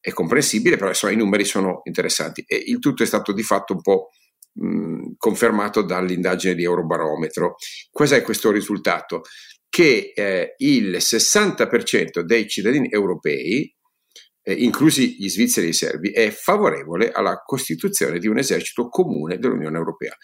è, comprensibile, però insomma, i numeri sono interessanti e il tutto è stato di fatto un po' mh, confermato dall'indagine di Eurobarometro. Cos'è questo risultato? Che eh, il 60% dei cittadini europei, eh, inclusi gli svizzeri e i serbi, è favorevole alla costituzione di un esercito comune dell'Unione Europea.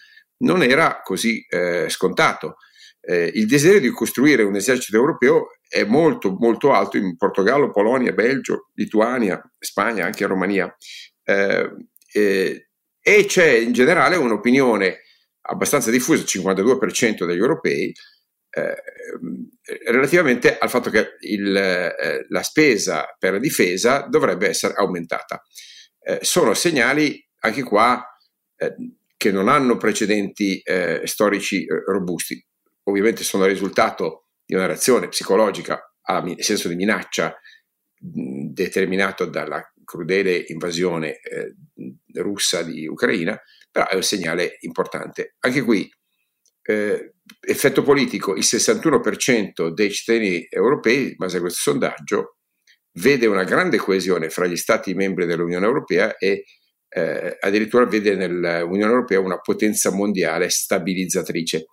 Non era così eh, scontato. Eh, il desiderio di costruire un esercito europeo è molto, molto alto in Portogallo, Polonia, Belgio, Lituania, Spagna, anche Romania. Eh, eh, e c'è in generale un'opinione abbastanza diffusa, il 52% degli europei, eh, relativamente al fatto che il, eh, la spesa per la difesa dovrebbe essere aumentata. Eh, sono segnali anche qua che non hanno precedenti storici robusti. Ovviamente sono il risultato di una reazione psicologica, nel senso di minaccia, mh, determinato dalla crudele invasione russa di Ucraina, però è un segnale importante. Anche qui, eh, effetto politico, il 61% dei cittadini europei, in base a questo sondaggio, vede una grande coesione fra gli Stati membri dell'Unione Europea e eh, addirittura vede nell'Unione Europea una potenza mondiale stabilizzatrice.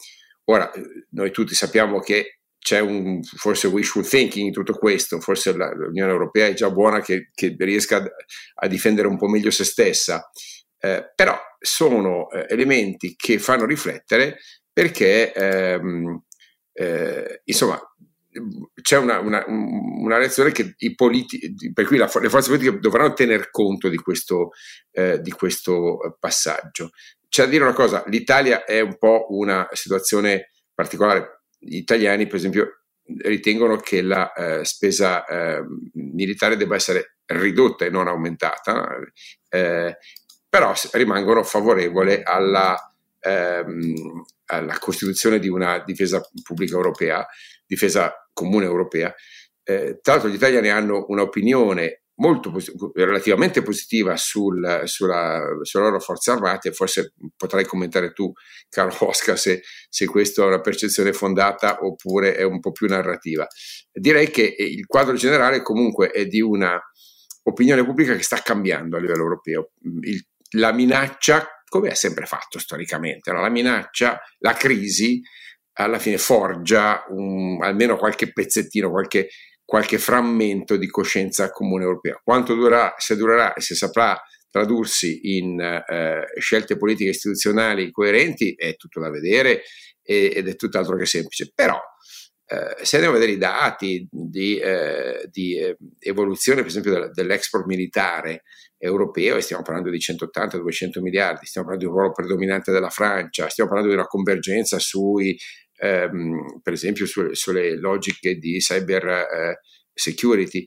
Ora, noi tutti sappiamo che c'è un forse wishful thinking in tutto questo, forse l'Unione Europea è già buona che, che riesca a, difendere un po' meglio se stessa, eh, però sono eh, elementi che fanno riflettere perché ehm, eh, insomma c'è una, una, una, reazione che i politi- per cui la, le forze politiche dovranno tener conto di questo, eh, di questo passaggio. C'è da dire una cosa, l'Italia è un po' una situazione particolare. Gli italiani, per esempio, ritengono che la eh, spesa eh, militare debba essere ridotta e non aumentata, eh, però rimangono favorevoli alla, ehm, alla costituzione di una difesa pubblica europea, difesa comune europea. Eh, tra l'altro gli italiani hanno un'opinione molto relativamente positiva sul, sulla, sulle loro forze armate, forse potrai commentare tu, caro [LAUGHS] Oscar, se, se questa è una percezione fondata oppure è un po' più narrativa. Direi che il quadro generale comunque è di una opinione pubblica che sta cambiando a livello europeo. Il la minaccia, come ha sempre fatto storicamente, no? la minaccia, la crisi, alla fine forgia un, almeno qualche pezzettino, qualche, qualche frammento di coscienza comune europea. Quanto durerà, se durerà e se saprà tradursi in eh, scelte politiche istituzionali coerenti è tutto da vedere e, ed è tutt'altro che semplice. Però eh, se andiamo a vedere i dati di, eh, di eh, evoluzione, per esempio, dell'export militare europeo, e stiamo parlando di 180-200 miliardi, stiamo parlando di un ruolo predominante della Francia, stiamo parlando di una convergenza sui, ehm, per esempio, su, sulle logiche di cyber eh, security.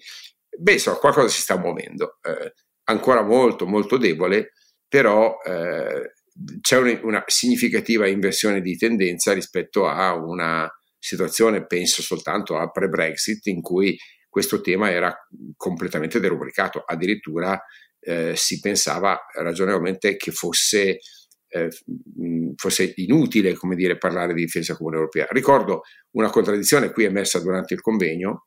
Beh, insomma, qualcosa si sta muovendo, eh, ancora molto, molto debole, però eh, c'è una, una, significativa inversione di tendenza rispetto a una situazione, penso soltanto a pre-Brexit, in cui questo tema era completamente derubricato, addirittura eh, si pensava ragionevolmente che fosse, eh, fosse inutile dire, parlare di difesa comune europea. Ricordo una contraddizione qui emersa durante il convegno.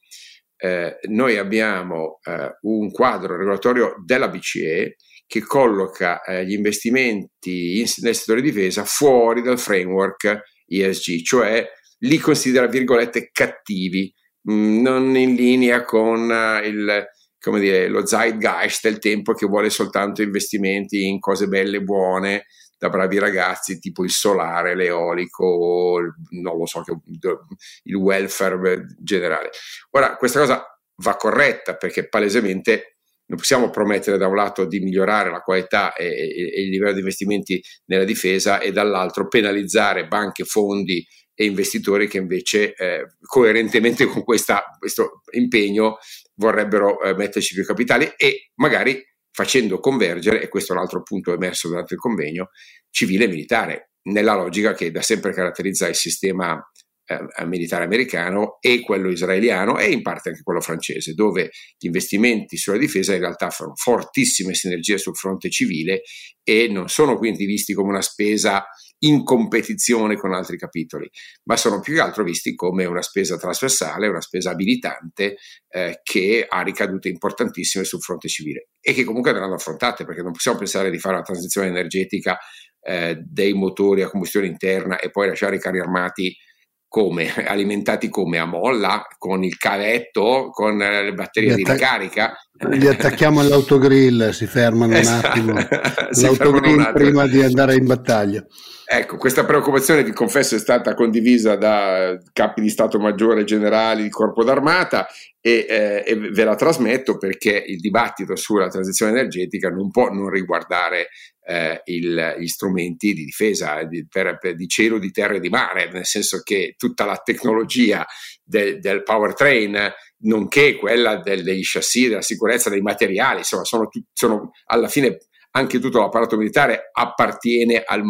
Eh, noi abbiamo eh, un quadro regolatorio della BCE che colloca eh, gli investimenti in, nel settore difesa fuori dal framework ESG, cioè li considera virgolette cattivi, mh, mm, non in linea con uh, il, come dire, lo zeitgeist del tempo che vuole soltanto investimenti in cose belle e buone da bravi ragazzi, tipo il solare, l'eolico, non lo so, il welfare generale. Ora, questa cosa va corretta perché palesemente non possiamo promettere da un lato di migliorare la qualità e, e, il livello di investimenti nella difesa e dall'altro penalizzare banche, fondi e investitori che invece eh, coerentemente [LAUGHS] con questa, questo impegno vorrebbero eh, metterci più capitali e magari facendo convergere, e questo è un altro punto emerso durante il convegno, civile e militare, nella logica che da sempre caratterizza il sistema eh, militare americano e quello israeliano e in parte anche quello francese, dove gli investimenti sulla difesa in realtà fanno fortissime sinergie sul fronte civile e non sono quindi visti come una spesa in competizione con altri capitoli, ma sono più che altro visti come una spesa trasversale, una spesa abilitante eh, che ha ricadute importantissime sul fronte civile e che comunque andranno affrontate perché non possiamo pensare di fare una transizione energetica eh, dei motori a combustione interna e poi lasciare i carri armati come? [LAUGHS] Alimentati come? A molla? Con il cavetto? Con eh, le batterie attac- di ricarica? Li attacchiamo all'autogrill, si fermano esatto. [LAUGHS] un attimo. L'autogrill un prima di andare in battaglia. Ecco, questa preoccupazione, vi confesso, è stata condivisa da capi di Stato Maggiore generali di Corpo d'Armata e, eh, e, ve la trasmetto perché il dibattito sulla transizione energetica non può non riguardare eh, il, gli strumenti di difesa di, per, per, di cielo, di terra e di mare, nel senso che tutta la tecnologia del, del powertrain, nonché quella del, degli chassis, della sicurezza dei materiali, insomma, sono, sono alla fine anche tutto l'apparato militare appartiene al,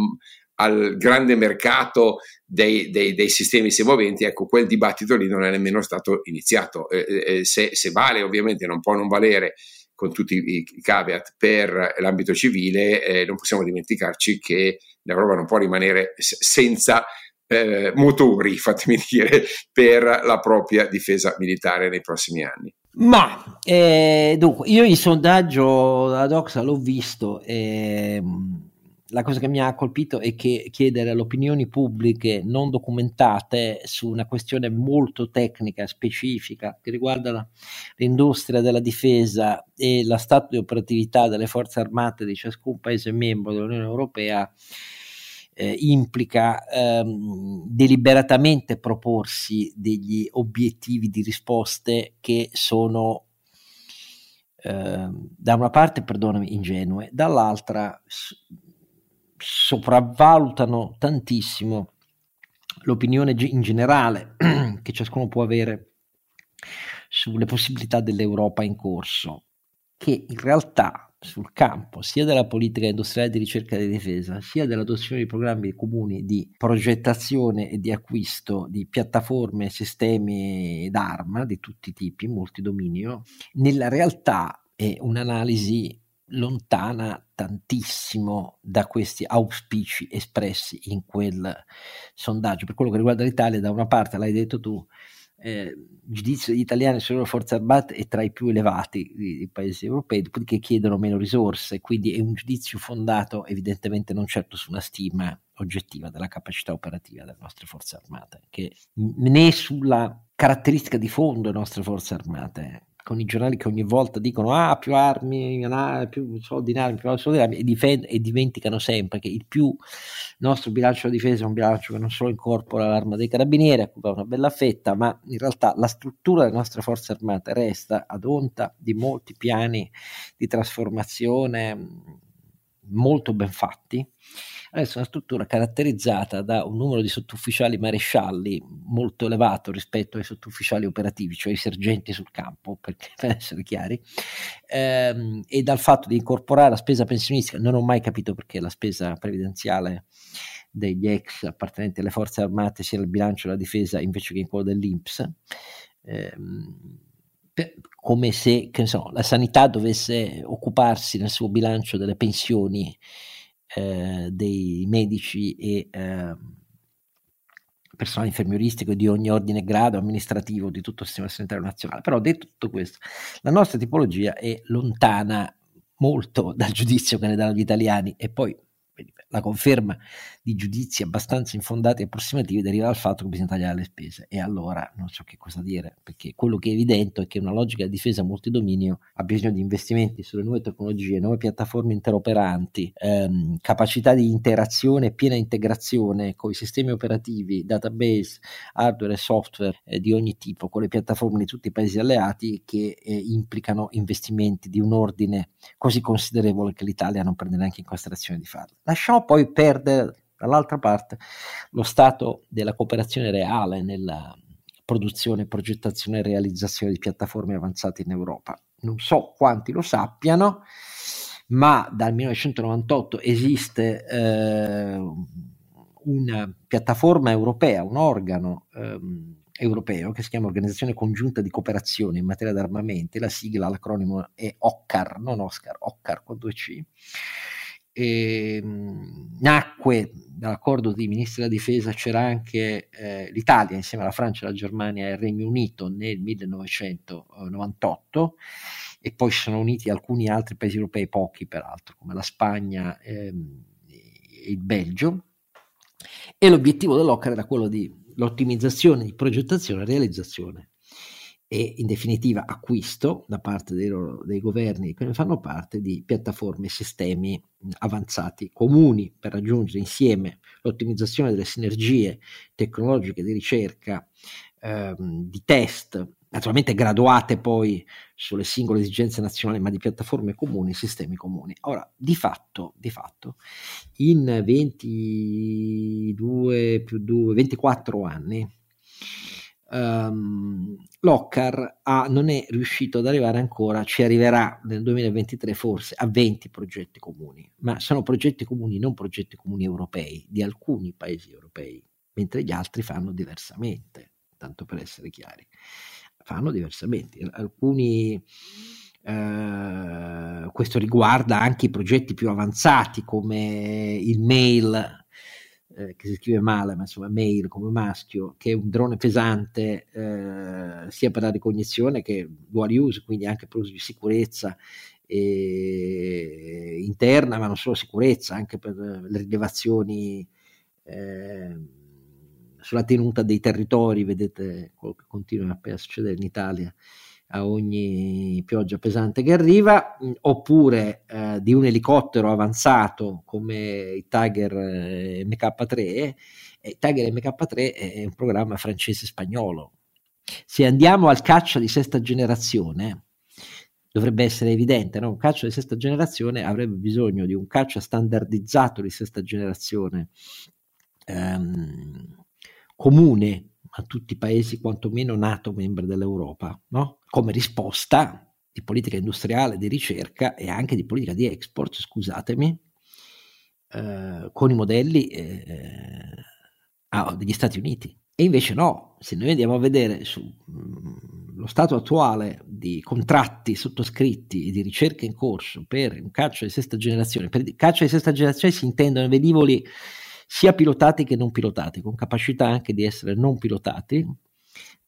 al grande mercato dei, dei, dei, sistemi semoventi, ecco, quel dibattito lì non è nemmeno stato iniziato. Eh, eh, se, se, vale, ovviamente non può non valere con tutti i, caveat per l'ambito civile, eh, non possiamo dimenticarci che l'Europa non può rimanere senza eh, motori, [LAUGHS] fatemi dire, per la propria difesa militare nei prossimi anni. Ma eh, dunque, io il sondaggio della Doxa l'ho visto e ehm, la cosa che mi ha colpito è che chiedere alle opinioni pubbliche non documentate su una questione molto tecnica, specifica, che riguarda la, l'industria della difesa e la stato di operatività delle forze armate di ciascun paese membro dell'Unione Europea, eh, implica ehm, deliberatamente proporsi degli obiettivi di risposte che sono eh, da una parte, perdonami, ingenue, dall'altra sopravvalutano tantissimo l'opinione in generale [CLEARS THROAT] che ciascuno può avere sulle possibilità dell'Europa in corso, che in realtà sul campo sia della politica industriale di ricerca e di difesa, sia dell'adozione di programmi comuni di progettazione e di acquisto di piattaforme sistemi d'arma di tutti i tipi, multidominio, nella realtà è un'analisi lontana tantissimo da questi auspici espressi in quel sondaggio. Per quello che riguarda l'Italia, da una parte, l'hai detto tu, eh, il giudizio degli italiani sulle loro forze armate è tra i più elevati dei paesi europei, dopodiché chiedono meno risorse, quindi è un giudizio fondato evidentemente non certo su una stima oggettiva della capacità operativa delle nostre forze armate, che né sulla caratteristica di fondo delle nostre forze armate con i giornali che ogni volta dicono ah più armi, ah, più soldi in armi, più soldi in armi e, difend- e, dimenticano sempre che il più nostro bilancio di difesa è un bilancio che non solo incorpora l'arma dei carabinieri, occupa una bella fetta, ma in realtà la struttura delle nostre forze armate resta ad onta di molti piani di trasformazione molto ben fatti Adesso è una struttura caratterizzata da un numero di sottufficiali marescialli molto elevato rispetto ai sottufficiali operativi, cioè i sergenti sul campo, perché, [LAUGHS] per essere chiari, ehm, e dal fatto di incorporare la spesa pensionistica, non ho mai capito perché la spesa previdenziale degli ex appartenenti alle forze armate sia nel bilancio della difesa invece che in quello dell'Inps. Ehm, come se so, la sanità dovesse occuparsi nel suo bilancio delle pensioni eh, dei medici e eh, personale infermieristico di ogni ordine e grado amministrativo di tutto il sistema sanitario nazionale. Però detto tutto questo, la nostra tipologia è lontana molto dal giudizio che ne danno gli italiani e poi la conferma di giudizi abbastanza infondati e approssimativi deriva dal fatto che bisogna tagliare le spese e allora non so che cosa dire perché quello che è evidente è che una logica di difesa multidominio ha bisogno di investimenti sulle nuove tecnologie, nuove piattaforme interoperanti, ehm, capacità di interazione e piena integrazione con i sistemi operativi, database, hardware e software eh, di ogni tipo con le piattaforme di tutti i paesi alleati che eh, implicano investimenti di un ordine così considerevole che l'Italia non prende neanche in considerazione di farlo lasciamo poi perdere dall'altra parte lo stato della cooperazione reale nella produzione, progettazione e realizzazione di piattaforme avanzate in Europa. Non so quanti lo sappiano, ma dal 1998 esiste eh, una piattaforma europea, un organo eh, europeo che si chiama Organizzazione Congiunta di Cooperazione in materia di armamenti, la sigla, l'acronimo è OCCAR, non Oscar, OCCAR con 2C eh, nacque dall'accordo dei ministri della difesa c'era anche eh, l'Italia insieme alla Francia, la Germania e il Regno Unito nel 1998 e poi si sono uniti alcuni altri paesi europei, pochi peraltro, come la Spagna ehm, e il Belgio. E l'obiettivo dell'OCCAR era quello di l'ottimizzazione di progettazione e realizzazione e in definitiva acquisto da parte dei, loro, dei governi che ne fanno parte di piattaforme e sistemi avanzati comuni per raggiungere insieme l'ottimizzazione delle sinergie tecnologiche di ricerca, ehm, di test naturalmente graduate poi sulle singole esigenze nazionali, ma di piattaforme comuni, sistemi comuni. Ora, di fatto, di fatto in 22 più 2, 24 anni, um, Loccar ha, non è riuscito ad arrivare ancora, ci arriverà nel 2023 forse, a 20 progetti comuni, ma sono progetti comuni, non progetti comuni europei, di alcuni paesi europei, mentre gli altri fanno diversamente, tanto per essere chiari fanno diversamente. Alcuni, eh, questo riguarda anche i progetti più avanzati come il mail, eh, che si scrive male, ma insomma mail come maschio, che è un drone pesante eh, sia per la ricognizione che dual use, quindi anche per uso di sicurezza interna, ma non solo sicurezza, anche per le rilevazioni. Eh, sulla tenuta dei territori, vedete quello che continua a succedere in Italia a ogni pioggia pesante che arriva, oppure eh, di un elicottero avanzato come il Tiger eh, MK3. Eh, Tiger MK3 è un programma francese-spagnolo. Se andiamo al caccia di sesta generazione, dovrebbe essere evidente, no? un caccia di sesta generazione avrebbe bisogno di un caccia standardizzato di sesta generazione. Um, comune a tutti i paesi quantomeno nato membri dell'Europa, no? Come risposta di politica industriale, di ricerca e anche di politica di export, scusatemi, eh, con i modelli eh, ah, degli Stati Uniti. E invece no, se noi andiamo a vedere mm, stato attuale di contratti sottoscritti e di ricerca in corso per un caccia di sesta generazione, per caccia di sesta generazione si intendono velivoli sia pilotati che non pilotati, con capacità anche di essere non pilotati,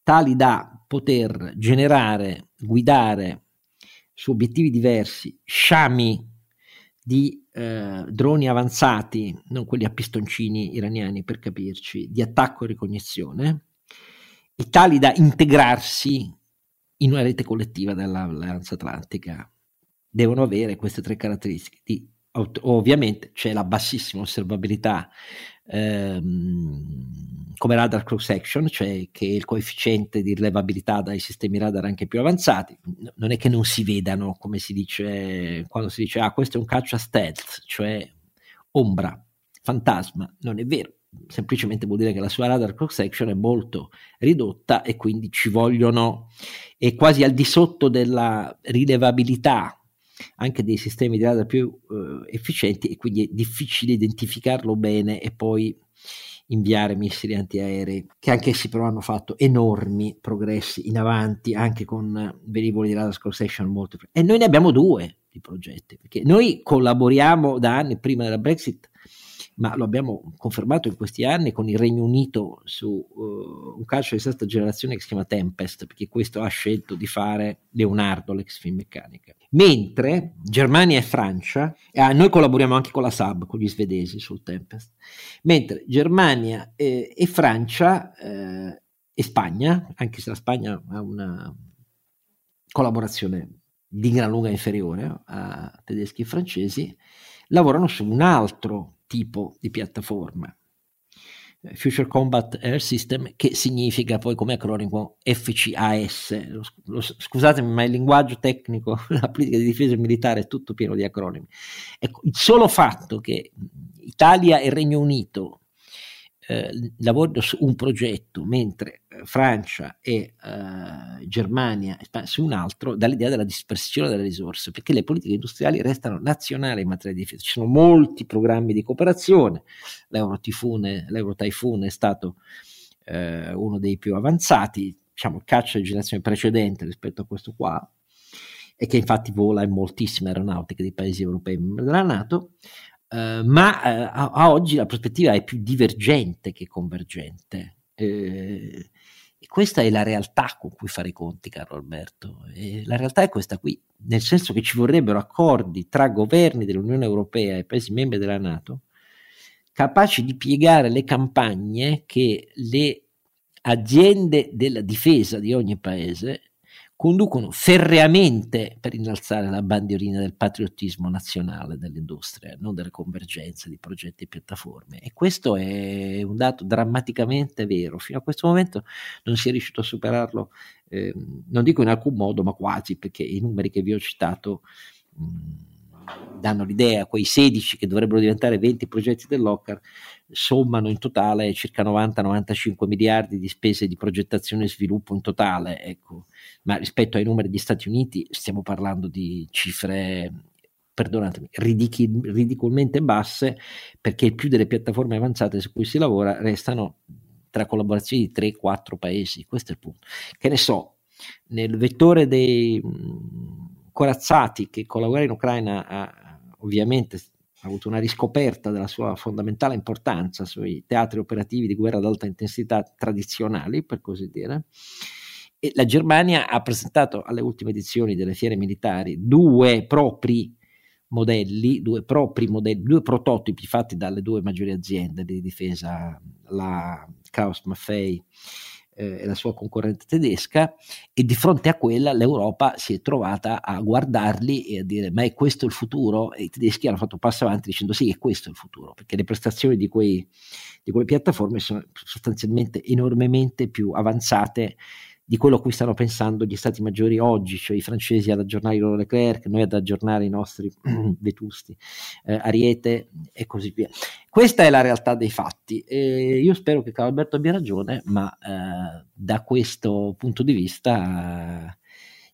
tali da poter generare, guidare su obiettivi diversi sciami di eh, droni avanzati, non quelli a pistoncini iraniani per capirci, di attacco e ricognizione, e tali da integrarsi in una rete collettiva dell'Alleanza Atlantica. Devono avere queste tre caratteristiche di ovviamente c'è la bassissima osservabilità ehm, come radar cross section, cioè che il coefficiente di rilevabilità dai sistemi radar anche più avanzati. Non è che non si vedano, come si dice quando si dice ah, questo è un caccia stealth, cioè ombra, fantasma. Non è vero, semplicemente vuol dire che la sua radar cross section è molto ridotta e quindi ci vogliono, è quasi al di sotto della rilevabilità anche dei sistemi di radar più eh, efficienti e quindi è difficile identificarlo bene e poi inviare missili antiaerei, che anche essi però hanno fatto enormi progressi in avanti, anche con velivoli di radar cross section molto... E noi ne abbiamo due di progetti, perché noi collaboriamo da anni prima della Brexit ma lo abbiamo confermato in questi anni con il Regno Unito su uh, un calcio di sesta generazione che si chiama Tempest, perché questo ha scelto di fare Leonardo, l'ex film meccanica. Mentre Germania e Francia, eh, noi collaboriamo anche con la SAB, con gli svedesi sul Tempest, mentre Germania eh, e Francia eh, e Spagna, anche se la Spagna ha una collaborazione di gran lunga inferiore a tedeschi e francesi, lavorano su un altro tipo di piattaforma. Future Combat Air System, che significa poi come acronimo FCAS. Scusatemi, ma il linguaggio tecnico, [LAUGHS] la politica di difesa militare è tutto pieno di acronimi. Ecco, il solo fatto che Italia e Regno Unito eh, lavorano su un progetto, mentre Francia e eh, Germania su un altro, dà l'idea della dispersione delle risorse, perché le politiche industriali restano nazionali in materia di difesa. Ci sono molti programmi di cooperazione, l'Euro-Typhoon, l'Euro-Typhoon è stato eh, uno dei più avanzati, diciamo, caccia di generazione precedente rispetto a questo qua, e che infatti vola in moltissime aeronautiche dei paesi europei membri della Nato. Uh, ma uh, a, a, oggi la prospettiva è più divergente che convergente. Eh, e questa è la realtà con cui fare i conti, caro Alberto. E la realtà è questa qui, nel senso che ci vorrebbero accordi tra governi dell'Unione Europea e paesi membri della Nato capaci di piegare le campagne che le aziende della difesa di ogni paese conducono ferreamente per innalzare la bandierina del patriottismo nazionale dell'industria, non delle convergenze di progetti e piattaforme. E questo è un dato drammaticamente vero. Fino a questo momento non si è riuscito a superarlo, eh, non dico in alcun modo, ma quasi, perché i numeri che vi ho citato mh, danno l'idea, quei 16 che dovrebbero diventare 20 progetti dell'OCCAR sommano in totale circa 90-95 miliardi di spese di progettazione e sviluppo in totale, ecco. ma rispetto ai numeri degli Stati Uniti stiamo parlando di cifre perdonatemi, ridichi, ridicolmente basse perché più delle piattaforme avanzate su cui si lavora restano tra collaborazioni di 3-4 paesi, questo è il punto. Che ne so, nel vettore dei corazzati che con la guerra in Ucraina ha ovviamente ha avuto una riscoperta della sua fondamentale importanza sui teatri operativi di guerra ad alta intensità tradizionali, per così dire. E la Germania ha presentato alle ultime edizioni delle fiere militari due propri modelli, due propri modelli, due prototipi fatti dalle due maggiori aziende di difesa, la Krauss Maffei eh, e la sua concorrente tedesca e di fronte a quella l'Europa si è trovata a guardarli e a dire ma è questo il futuro? E i tedeschi hanno fatto un passo avanti dicendo sì è questo il futuro perché le prestazioni di, quei, di quelle piattaforme sono sostanzialmente enormemente più avanzate di quello a cui stanno pensando gli stati maggiori oggi, cioè i francesi ad aggiornare i loro Leclerc, noi ad aggiornare i nostri [CLEARS THROAT] vetusti, eh, Ariete e così via. Questa è la realtà dei fatti. E io spero che Carlo Alberto abbia ragione, ma eh, da questo punto di vista eh,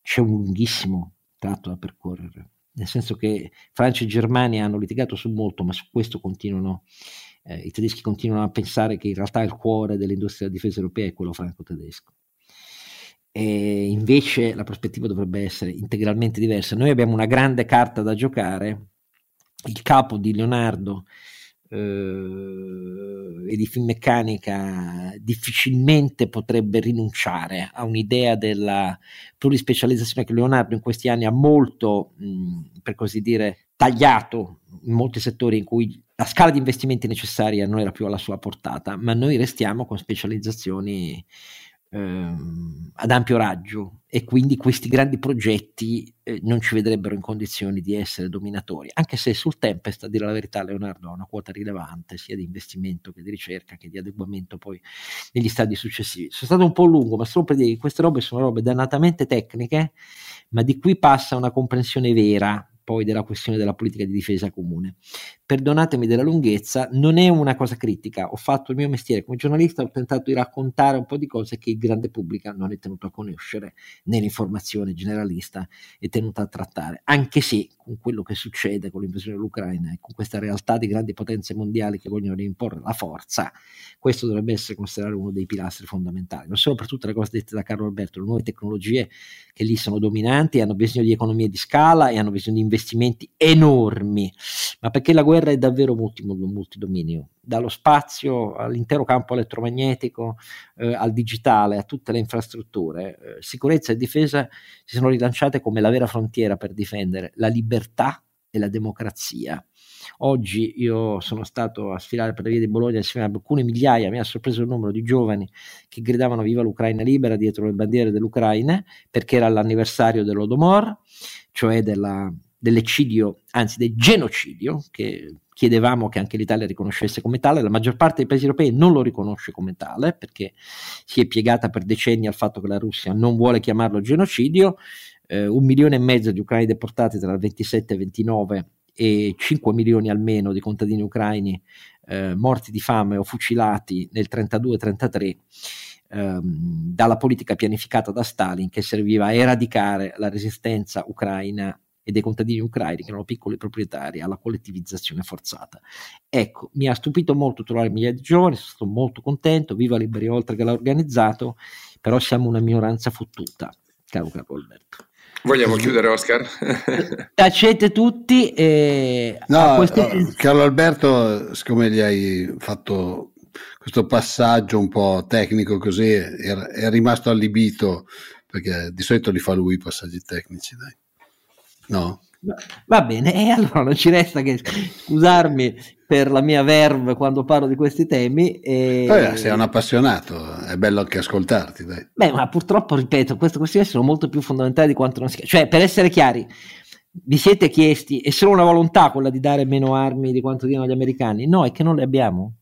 c'è un lunghissimo tratto da percorrere. Nel senso che Francia e Germania hanno litigato su molto, ma su questo continuano eh, i tedeschi continuano a pensare che in realtà il cuore dell'industria della difesa europea è quello franco-tedesco e invece la prospettiva dovrebbe essere integralmente diversa. Noi abbiamo una grande carta da giocare, il capo di Leonardo eh, e di Finmeccanica difficilmente potrebbe rinunciare a un'idea della plurispecializzazione che Leonardo in questi anni ha molto, mh, per così dire, tagliato in molti settori in cui la scala di investimenti necessaria non era più alla sua portata, ma noi restiamo con specializzazioni ehm, ad ampio raggio e quindi questi grandi progetti eh, non ci vedrebbero in condizioni di essere dominatori, anche se sul Tempest, a dire la verità, Leonardo ha una quota rilevante sia di investimento che di ricerca che di adeguamento poi negli stadi successivi. Sono stato un po' lungo, ma solo per dire che queste robe sono robe dannatamente tecniche, ma di cui passa una comprensione vera poi della questione della politica di difesa comune. Perdonatemi della lunghezza, non è una cosa critica, ho fatto il mio mestiere come giornalista, ho tentato di raccontare un po' di cose che il grande pubblico non è tenuto a conoscere, né l'informazione generalista è tenuta a trattare, anche se con quello che succede con l'invasione dell'Ucraina e con questa realtà di grandi potenze mondiali che vogliono reimporre la forza, questo dovrebbe essere considerato uno dei pilastri fondamentali, non solo per tutte le cose dette da Carlo Alberto, le nuove tecnologie che lì sono dominanti, hanno bisogno di economie di scala e hanno bisogno di investimenti enormi, ma perché la guerra è davvero multi, multidominio, dallo spazio all'intero campo elettromagnetico, eh, al digitale, a tutte le infrastrutture. Eh, sicurezza e difesa si sono rilanciate come la vera frontiera per difendere la libertà e la democrazia. Oggi io sono stato a sfilare per le vie di Bologna insieme a alcune migliaia, mi ha sorpreso il numero di giovani che gridavano viva l'Ucraina libera dietro le bandiere dell'Ucraina perché era l'anniversario dell'Odomor, cioè della, dell'eccidio, anzi del genocidio che chiedevamo che anche l'Italia riconoscesse come tale, la maggior parte dei paesi europei non lo riconosce come tale perché si è piegata per decenni al fatto che la Russia non vuole chiamarlo genocidio, eh, un milione e mezzo di ucraini deportati tra il 27 e il 29 e 5 milioni almeno di contadini ucraini eh, morti di fame o fucilati nel 32-33 ehm, dalla politica pianificata da Stalin che serviva a eradicare la resistenza ucraina e dei contadini ucraini che erano piccoli proprietari alla collettivizzazione forzata. Ecco, mi ha stupito molto trovare migliaia di giovani, sono stato molto contento, viva Liberi oltre che l'ha organizzato, però siamo una minoranza fottuta, caro Carlo Alberto. Vogliamo chiudere Oscar? Tacete tutti e... No, queste... Eh, Carlo Alberto, siccome gli hai fatto questo passaggio un po' tecnico così, è, è rimasto allibito perché di solito li fa lui i passaggi tecnici, dai. No? Va bene, e allora non ci resta che scusarmi per la mia verve quando parlo di questi temi. E... Poi sei un appassionato, è bello anche ascoltarti. Dai. Beh, ma purtroppo, ripeto, queste questioni sono molto più fondamentali di quanto non si Cioè, per essere chiari, vi siete chiesti, è solo una volontà quella di dare meno armi di quanto dicono gli americani? No, è che non le abbiamo.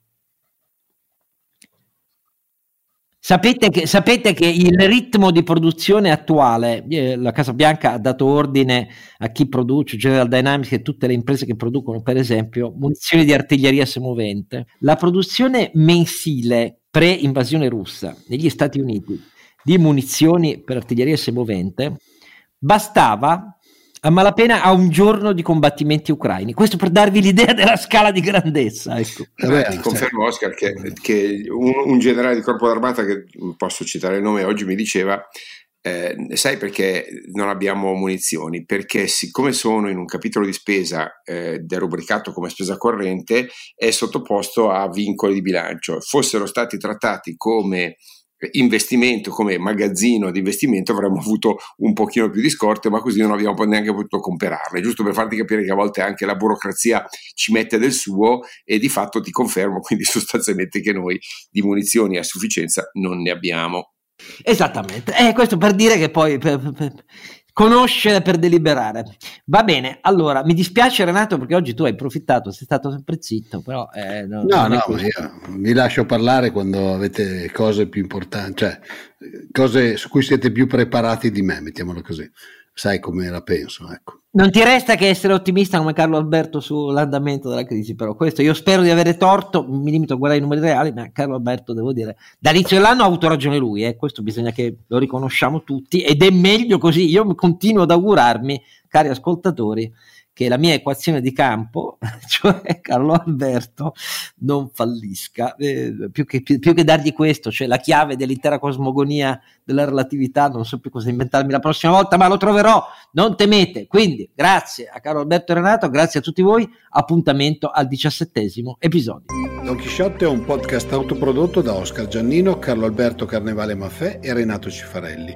Sapete che, sapete che, il ritmo di produzione attuale, eh, la Casa Bianca ha dato ordine a chi produce, General Dynamics e tutte le imprese che producono, per esempio, munizioni di artiglieria semovente. La produzione mensile pre-invasione russa negli Stati Uniti di munizioni per artiglieria semovente bastava a malapena a un giorno di combattimenti ucraini. Questo per darvi l'idea della scala di grandezza. Ecco. Eh ti confermo, Oscar, che, che un, un, generale di corpo d'armata, che posso citare il nome, oggi mi diceva. Eh, sai perché non abbiamo munizioni? Perché siccome sono in un capitolo di spesa eh, derubricato come spesa corrente, è sottoposto a vincoli di bilancio. Fossero stati trattati come investimento come magazzino di investimento avremmo avuto un pochino più di scorte ma così non abbiamo neanche potuto comprarle. Giusto per farti capire che a volte anche la burocrazia ci mette del suo e di fatto ti confermo [LAUGHS] quindi sostanzialmente che noi di munizioni a sufficienza non ne abbiamo. Esattamente, eh, questo per dire che poi per, per, Conoscere per deliberare. Va bene, allora mi dispiace Renato perché oggi tu hai approfittato, sei stato sempre zitto, però... Eh, no, no, no io vi lascio parlare quando avete cose più importanti, cioè cose su cui siete più preparati di me, mettiamolo così sai come la penso. Ecco. Non ti resta che essere ottimista come Carlo Alberto sull'andamento della crisi, però questo io spero di avere torto, mi limito a guardare i numeri reali, ma Carlo Alberto devo dire, dall'inizio dell'anno ha avuto ragione lui, eh, questo bisogna che lo riconosciamo tutti ed è meglio così, io continuo ad augurarmi, cari ascoltatori, che la mia equazione di campo, [LAUGHS] cioè Carlo Alberto, non fallisca. Eh, più, che, più, più, che, dargli questo, cioè la chiave dell'intera cosmogonia della relatività, non so più cosa inventarmi la prossima volta, ma lo troverò, non temete. Quindi grazie a Carlo Alberto e Renato, grazie a tutti voi, appuntamento al diciassettesimo episodio. Don Chisciotte è un podcast autoprodotto da Oscar Giannino, Carlo Alberto Carnevale Maffè e Renato Cifarelli,